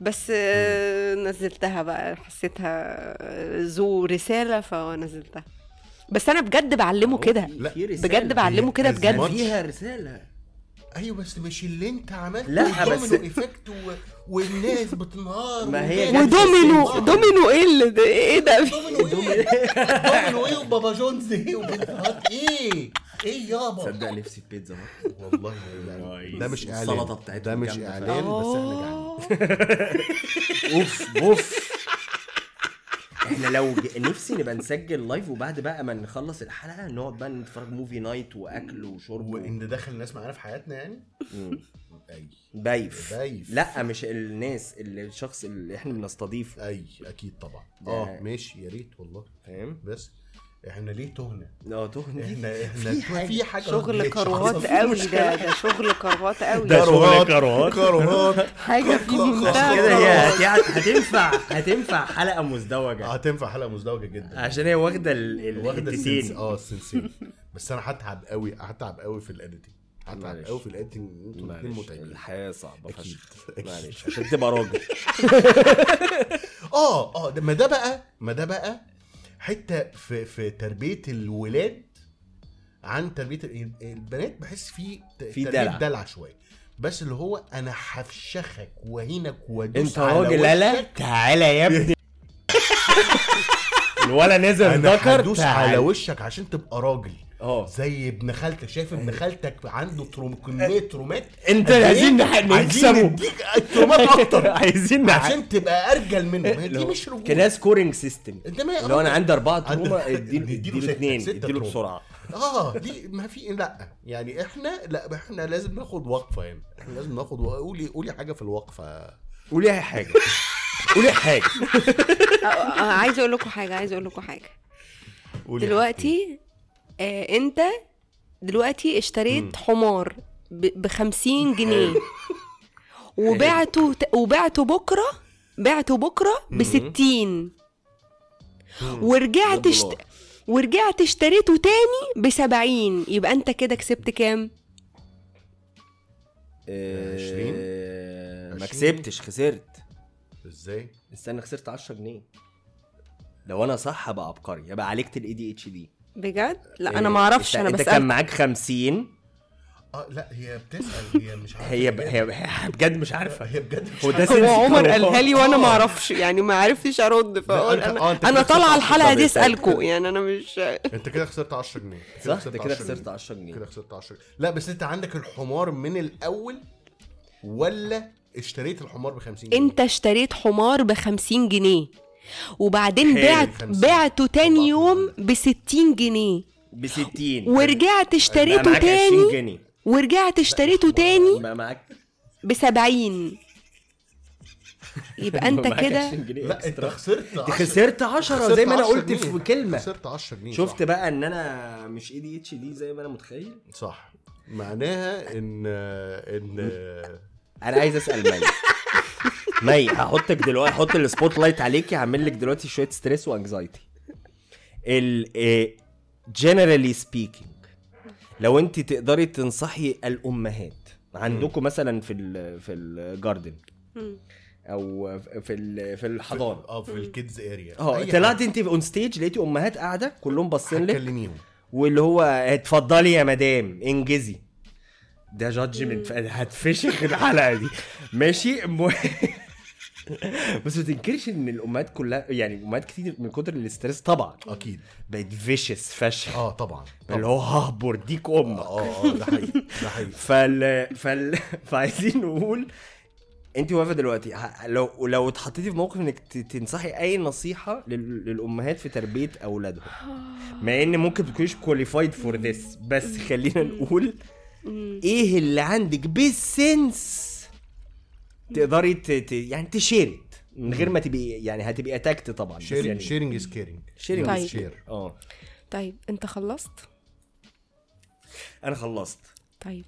بس نزلتها بقى. حسيتها ذو رسالة فنزلتها. بس أنا بجد بعلمه كده.
لا،
في رسالة.
بجد بعلمه كده بجد.
فيها رسالة.
أيوه بس مش اللي أنت عملته
لا، بس-
effect و... والناس بتنهار
ما هي
ودومينو. دومينو إيه اللي ده؟ إيه ده؟
دومينو إيه؟ دومينو إيه؟ وبابا جونز إيه و Pizza Hut إيه؟ إيه يابا؟
تصدق نفسي في بيتزا.
والله ده مش إعلان.
السلطة بتاعتهم
ده مش إعلان بس إحنا جعانين.
أوف أوف. إحنا لو نفسي نبقى نسجل live وبعد بقى ما نخلص الحلقة نقعد بقى نتفرج movie night وأكل وشرب.
وإن دخل الناس معانا في حياتنا يعني؟
بايف.
بايف.
لأ مش الناس اللي الشخص اللي إحنا بنستضيفه.
أي أكيد طبعا. آه. ماشي يا ريت والله.
فاهم؟
بس إحنا ليه تهنا؟
آه تهني
إحنا إحنا
في حاجة.
شغل كروات. قوي ده ده شغل كروات قوي.
ده شغل كروات.
كروات.
حاجة في منتهى
كده هي هتنفع هتنفع حلقة مزدوجة.
هتنفع حلقة مزدوجة جدا.
عشان هي واخدة ال- ال-
واخدة ال sense
الحتتين
آه السنسين بس أنا هتعب قوي هتعب قوي في ال editing
هتعب.
قوي في ال editing أنتوا
الاثنين
متعبين.
الحياة
صعبة.
فشخ.
أكيد.
معلش. عشان تبقى راجل.
آه آه ما ده بقى ما ده بقى حتة في في تربية الولاد عن تربية ال- البنات بحس في
في
تربية
دلع.
دلع شوية بس اللي هو أنا هفشخك وهينك
وأدوس
أنت
راجل لا. تعالى يا ابني الولا نزل
أنا
ذكر
هدوس على
تعالى
وشك عشان تبقى راجل
آه.
زي ابن خالتك. شايف ابن خالتك عنده تروم كمية ترومات؟ إنت إيه؟
عايزين نح-
عايزين
نكسبه
نديك ترومات أكتر.
عايزين
عشان تبقى أرجل منه دي مش رجوله
كان سكورينج سيستم
أنت ما
لو أنا عندي
أربعة
تروما اديله اثنين اديله. بسرعة.
آه دي ما في لا يعني إحنا لا إحنا لازم ناخد وقفة هنا إحنا لازم ناخد قولي قولي حاجة في الوقفة.
قولي أي حاجة. قولي
حاجة. عايزة أقول لكم حاجة عايزة أقول لكم حاجة.
قولي.
دلوقتي آه انت دلوقتي اشتريت حمار ب 50 جنيه. وبعته وبعته بكرة بعته بكرة ب 60 ورجعت اشت... ورجعت اشتريته تاني ب 70 يبقى انت كده كسبت كام؟
عشرين؟
آه، ما
عشرين؟
كسبتش خسرت.
إزاي؟
استنى خسرت 10 جنيه. لو أنا صح هبقى عبقري. يبقى عالجت ال ADHD
بجد؟ لا أنا ما أعرفش أنا
أنت كان معاك 50
آه لا هي بتسأل هي مش عارفة
هي ب... هي بجد مش عارفة
هي بجد مش.
سنس
هو عمر. قالها لي وأنا ما
آه.
أعرفش يعني ما عرفتش أرد
فأقول
أنا
آه، أنت
أنا
كده
طالعه
خسرت
الحلقة
دي. أسألكم يعني أنا مش
أنت كده خسرت 10 جنيه
صح ده كده
10
خسرت
جنيه.
10 جنيه
كده خسرت 10 لا بس أنت عندك الحمار من الأول ولا اشتريت الحمار ب 50 جنيه
أنت اشتريت حمار ب 50 جنيه وبعدين بعت. بعته تاني. يوم ب 60 جنيه.
ب 60
ورجعت اشتريته
معاك 20
تاني.
جنيه.
ورجعت اشتريته تاني
بقى معاك.
ب 70 يبقى انت كده
20 جنيه.
لا انت. خسرت
دي
10
خسرت 10
خسرت
زي ما أنا
10
قلت. في كلمة.
خسرت 10 جنيه
شفت
صح.
بقى ان أنا مش اي دي اتش دي زي ما أنا متخيل؟
صح. معناها ان ان
أنا عايز اسأل مي مي هحطك دلوقتي هحط ال spotlight عليكي هعمل لك دلوقتي شوية stress و anxiety ال generally speaking لو انت تقدري تنصحي الأمهات عندكم مثلا في ال في ال
garden.
أو في ال- في الحضانة.
آه في ال kids
area آه طلعت انت on stage لقيتي أمهات قاعدة كلهم باصين لك
كلميهم
واللي هو اتفضلي يا مدام انجزي. ده judgment هتفشخ الحلقة دي. ماشي؟ م... بس ما تنكرش إن الأمهات كلها يعني أمهات كتير من كتر ال stress طبعا.
أكيد.
بقت vicious فشخ.
آه طبعا.
اللي هو ههبر ديك أمك.
آه آه ده حقيقي ده حقيقي.
فال... فال... فعايزين نقول انت واقفة دلوقتي لو لو اتحطيتي في موقف إنك تنصحي أي نصيحة لل... للأمهات في تربية أولادهم. مع إن ممكن تكونيش qualified for this بس خلينا نقول إيه اللي عندك بال sense تقدري ت... ت... يعني تشيري من غير ما تبقي يعني هتبقي attacked طبعا.
sharing
يعني
sharing is caring
sharing
طيب.
is
share
آه.
طيب انت خلصت؟
أنا خلصت.
طيب.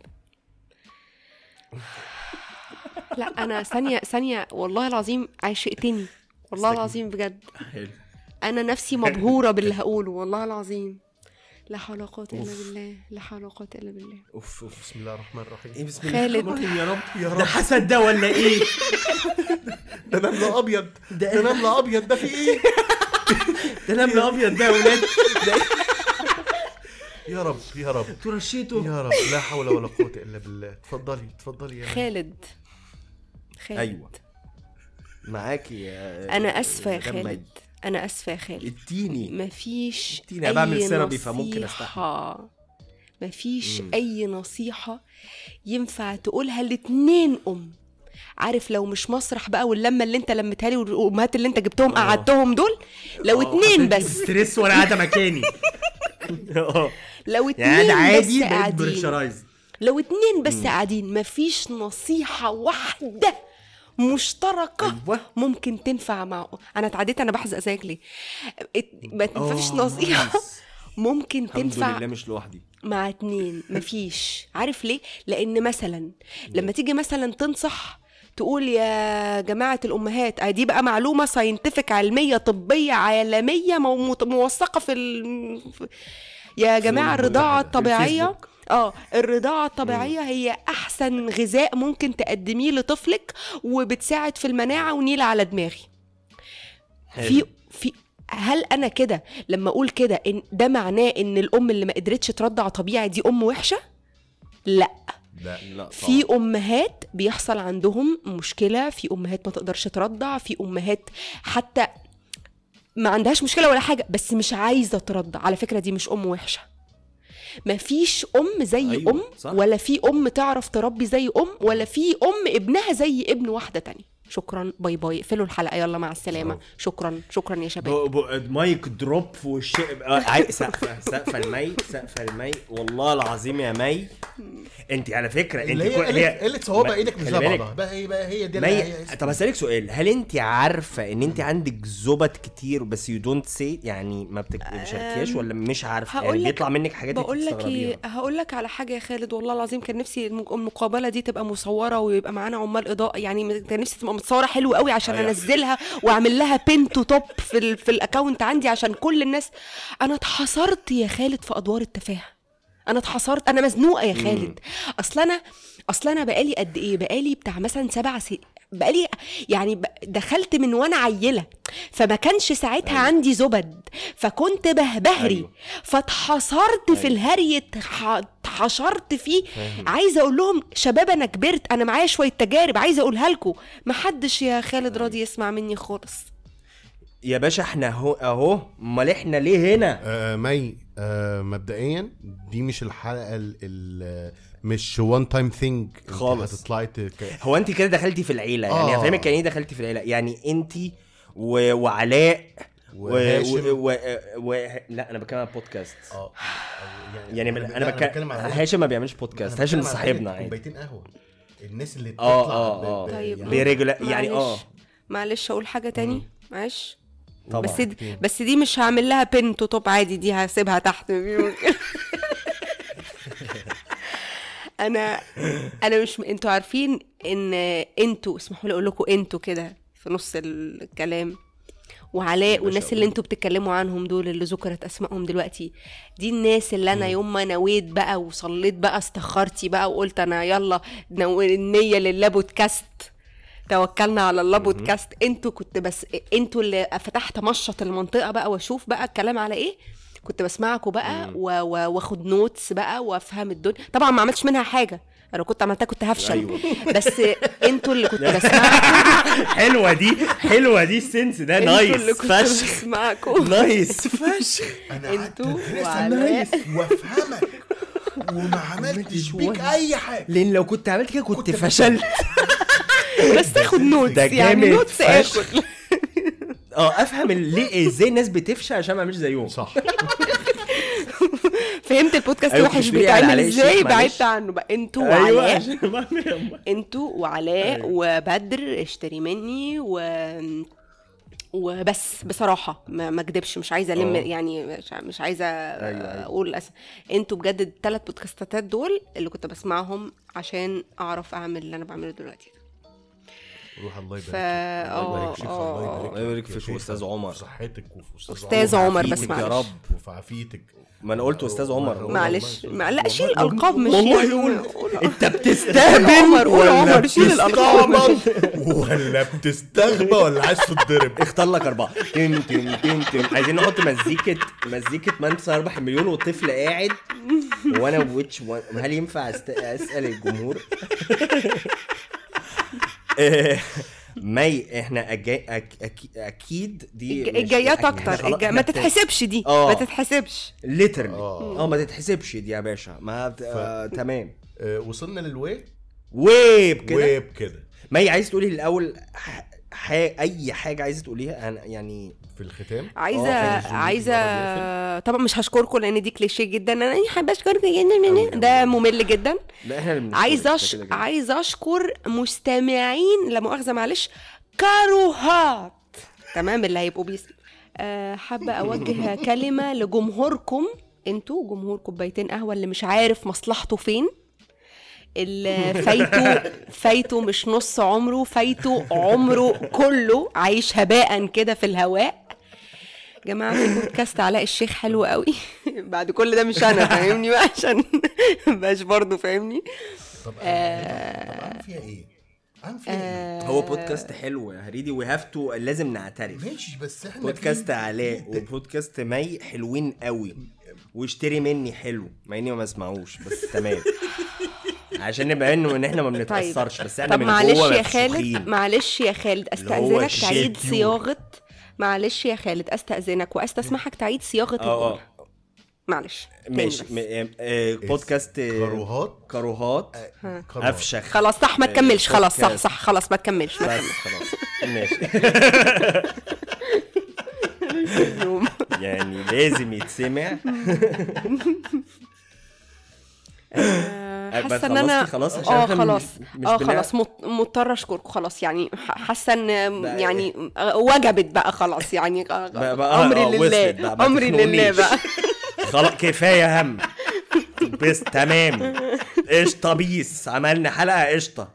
لا أنا ثانية ثانية والله العظيم عشقتني والله العظيم بجد.
حلو.
أنا نفسي مبهورة باللي هقوله والله العظيم. لا حول ولا قوة إلا بالله لا حول ولا قوة إلا بالله.
أوف أوف
بسم الله الرحمن الرحيم.
إيه بسم الله
خالد.
الرحمن الرحيم. يا رب
يا
ده
رب
حسد ده ولا إيه؟
ده نمل أبيض. ده نمل أبيض ده في إيه؟
ده نمل أبيض ده يا ولاد. ده
يا رب يا رب.
أنتوا رشيتوا
يا رب. لا حول ولا قوة إلا بالله. اتفضلي اتفضلي يا
خالد. خالد.
أيوه. معاكي يا
أنا آسفة يا. خالد. أنا آسفة يا خالد.
اديني.
مفيش
اديني، أنا بعمل
أي
therapy فممكن
نصيحة. مفيش أي نصيحة ينفع تقولها لاتنين أم. عارف لو مش مسرح بقى واللمة اللي أنت لمتها لي والأمهات اللي أنت جبتهم قعدتهم دول؟ لو اتنين بس.
stress وأنا قاعدة مكاني. آه.
لو
يعني
اتنين
ده عادي
بس قاعدين. لو اتنين بس قاعدين مفيش نصيحة واحدة مشتركة.
أيوة.
ممكن تنفع مع أنا اتعديت أنا بحزق زيك ليه؟ ما تنفعش
آه،
نصيحة.
nice.
ممكن
الحمد
تنفع
لله مش لوحدي.
مع اتنين. مفيش عارف ليه؟ لأن مثلا لما تيجي مثلا تنصح تقول يا جماعة الأمهات آه دي بقى معلومة scientific علمية طبية عالمية موثقة في ال... في- يا جماعة الرضاعة الطبيعية. آه الرضاعة الطبيعية هي أحسن غذاء ممكن تقدميه لطفلك وبتساعد في المناعة ونيلة على دماغي. في في هل أنا كده لما أقول كده إن ده معناه إن الأم اللي ما قدرتش ترضع طبيعي دي أم وحشة؟ لأ.
لا
لا
في أمهات بيحصل عندهم مشكلة في أمهات ما تقدرش ترضع في أمهات حتى ما عندهاش مشكلة ولا حاجة بس مش عايزة ترضع. على فكرة دي مش أم وحشة. مفيش أم زي
أيوة،
أم
صح.
ولا في أم تعرف تربي زي أم ولا في أم ابنها زي ابن واحدة تانية. شكرا bye bye. اقفلوا الحلقة يلا مع السلامة. شكرا شكرا يا شباب.
mic drop في وش آه، سقفة سقفة لمي سقفة لمي. والله العظيم يا مي. انت على فكرة انت
اللي هي
كل-
قلة قلة صوابع إيدك مش زي بعضها بقى هي بقى هي دي
مي
اللي هي
طب هسألك سؤال هل انت عارفة ان انت عندك زبط كتير بس you don't see يعني ما بتشاركياش ولا مش عارفة؟ يعني
هقول لك-
بيطلع منك حاجات
بقول لك إيه هقول لك على حاجة يا خالد والله العظيم كان نفسي الم- المقابلة دي تبقى مصورة ويبقى معانا عمال إضاءة. يعني كان نفسي تبقى متصورة حلو قوي عشان
أيوة.
أنزلها وأعمل لها pin to top في ال في ال account عندي عشان كل الناس. أنا اتحصرت يا خالد في أدوار التفاهة. أنا اتحصرت أنا مزنوقة يا خالد أصل أنا أصل أنا بقالي قد إيه بقالي بتاع مثلا سبع سنين بقالي يعني دخلت من وأنا عيلة فما كانش ساعتها
أيوة.
عندي زبد فكنت بهبهري
أيوة.
فاتحصرت في
أيوة.
الهري اتح- اتحشرت فيه
فاهم.
عايزة أقول لهم شباب أنا كبرت أنا معايا شوية تجارب عايزة أقولها لكم محدش يا خالد راضي يسمع مني خالص
يا باشا إحنا اهو اهو امال إحنا ليه هنا؟
آه مي آه مبدئيا دي مش الحلقة ال ال مش one time thing
خالص.
هتطلعي
هو انت كده دخلتي في العيلة؟ يعني
آه.
هفهمك يعني إيه دخلتي في العيلة. يعني انت و... وعلاء و...
وهاشم.
و... و... و... لا أنا بتكلم عن بودكاست
آه. أو
يعني
لا،
أنا بتكلم
على
هاشم ما بيعملش بودكاست هاشم صاحبنا عادي.
كوبايتين قهوة. الناس اللي بتطلع
آه
آه. آه
طيب.
يعني
يعني آه.
معلش معلش أقول حاجة تاني؟ معلش.
طبعا
بس دي بس دي مش هعمل لها بين تو توب عادي دي هسيبها تحت. أنا أنا مش أنتوا عارفين إن أنتوا اسمحوا لي أقول لكم أنتوا كده في نص الكلام. وعلاء والناس اللي أنتوا بتتكلموا عنهم دول اللي ذكرت أسمائهم دلوقتي دي الناس اللي أنا يوم ما نويت بقى وصليت بقى استخرتي بقى وقلت أنا يلا النية لله بودكاست توكلنا على الله بودكاست. أنتوا كنت بس أنتوا اللي فتحت مشط المنطقة بقى واشوف بقى الكلام على إيه. كنت بسمعكم بقى و- و- واخد notes بقى وافهم الدنيا. طبعا ما عملتش منها حاجة. أنا لو كنت عملتها كنت هفشل.
أيوة.
بس أنتوا اللي كنت بسمعكم
حلوة دي حلوة دي ال sense ده.
أنتوا اللي
nice
كنت
فشخ.
بسمعكم
nice. فشخ.
أنا
أنتوا
وعلاء.
وأفهمك. وما عملتش بيك أي حاجة.
لأن لو كنت عملت كده كنت فشلت.
بس تاخد
notes
يعني
notes.
اكل
آه افهم ليه إزاي الناس بتفشل عشان ما اعملش زيهم.
صح.
فهمت البودكاست
أيوة،
وحش
على
بيتعمل
إزاي.
بعدت عنه بقى. أنتوا
أيوه.
وعلاء.
ما
أنتوا وعلاء وبدر اشتري مني و وبس بصراحة. ما ما اكدبش مش عايزة ألم
آه.
يعني مش, مش عايزة
أيوة.
أقول أس... أنتوا بجد الثلاث بودكاستات دول اللي كنت بسمعهم عشان أعرف أعمل اللي أنا بعمله دلوقتي.
روح الله يبارك
فا- آه،
فيك
آه،
الله
الله يبارك فيك
شيخ.
وأستاذ عمر.
في صحتك وفي أستاذ
أستاذ عمر. بس
عافيتك يا
معلش.
رب.
وفي عافيتك
ما أنا قلت أستاذ عمر.
معلش ما لا شيل الالقاب مش
والله
شيل-
قول
قول- أنت
بتستهبل
عمر قول
ولا
عمر شيل الألقاب.
بتستعبط؟ ولا بتستغبى ولا عايز تتضرب.
اختار لك أربعة. تم تم تم تم عايزين نحط مزيكه مزيكة من سيربح المليون والطفل قاعد. وأنا which هل ينفع. أسأل الجمهور؟ آه، مي إحنا أجا... أك... أك... أكيد دي
الجايات
أكتر.
الج... ما تتحسبش دي.
آه.
ما تتحسبش.
literally
آه. ما تتحسبش دي يا باشا. ما بت... آه... تمام.
آه، وصلنا لل
wrap up كده.
wrap up كده.
مي عايز تقولي الأول ح... ح... أي حاجة عايزه تقوليها؟ أنا يعني
في الختام.
عايزه
كان
عايزه طبعا مش هشكركم لأن دي كليشيه جدا. أنا حابة أشكركم جدا. ده ممل جدا.
لا
إحنا
عايزة
أش... عايزة أشكر مستمعين لا مؤاخذة معلش كاروهات. تمام اللي هيبقوا بيس أه حابة أوجه كلمة لجمهوركم. أنتوا جمهور كوبايتين قهوه اللي مش عارف مصلحته فين. فايته فايته مش نص عمره فايته عمره كله عايش هباء كده في الهواء. جماعة في بودكاست علاء الشيخ حلو قوي. بعد كل ده مش أنا فاهمني بقى؟ عشان مبقاش برضه فاهمني؟
طب طب اعمل فيها إيه؟ اعمل فيها إيه؟
هو بودكاست حلو يا هريدي we have to لازم نعترف.
ماشي بس إحنا
بودكاست علاء وبودكاست مي حلوين قوي. واشتري مني حلو. مع إني ما بسمعوش بس تمام. عشان نبقى إنه إن إحنا ما بنتأثرش بس إحنا
طب
من
معلش
جوه
يا خالد. معلش يا خالد أستأذنك تعيد صياغة معلش يا خالد أستأذنك وأستسمحك تعيد صياغة
آه
الجملة
آه
معلش
ماشي. م- آه، آه، بودكاست آه،
كروهات
كروهات
ها.
كروهات.
أفشخ
خلاص صح ما تكملش خلاص صح. صح خلاص ما تكملش ما
بس خلاص ماشي
تكملش.
يعني لازم يتسمع
آه، حاسة إن
أنا خلاص عشان آه
خلاص.
آه
خلاص. مض- مضطرة أشكركم. خلاص يعني ح- حاسة
إن
يعني آه، وجبت بقى خلاص. يعني امري
آه،
لله. امري لله. بقى.
خلاص كفاية هم. بس تمام. قشطه peace عملنا حلقة قشطة.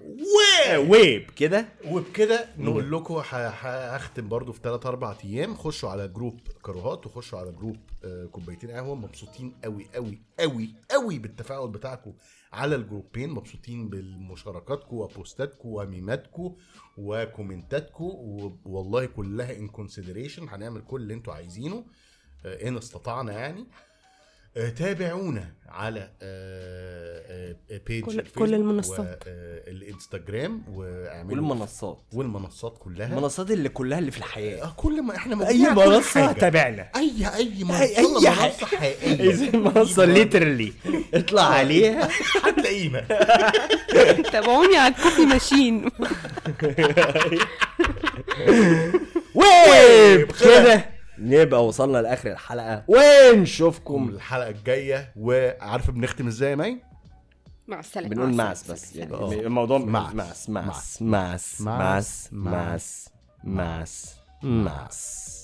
wrap up كده.
وبكده نقول لكم هختم برضو في 3 4 أيام. خشوا على group كروهات وخشوا على group آه، كوبايتين قهوة. مبسوطين قوي قوي قوي قوي بالتفاعل بتاعكم. على الجروبين مبسوطين بالمشاركاتكم وبوستاتكم وميماتكم وكومنتاتكم والله كلها in consideration هنعمل كل اللي أنتوا عايزينه آه، إن استطعنا يعني. تابعونا على آه، آه، page
كل- المنصات.
والانستجرام واعملوا
والمنصات.
والمنصات كلها.
المنصات اللي كلها اللي في الحياة.
آه، كل ما إحنا أي
منصة
حاجة.
تابعنا.
اي أي منصة
أي- أي منصة.
حقيقية.
أي منصة literally اطلع عليها.
هتلاقينا
تابعوني على الكوفي ماشين
وبكده نبقى وصلنا لاخر الحلقة ونشوفكم
الحلقة الجايه وعارف بنختم إزاي يا مي
مع السلامه
بنقول
مع
معس. بس يعني
آه.
الموضوع. معس معس
معس.
معس معس معس معس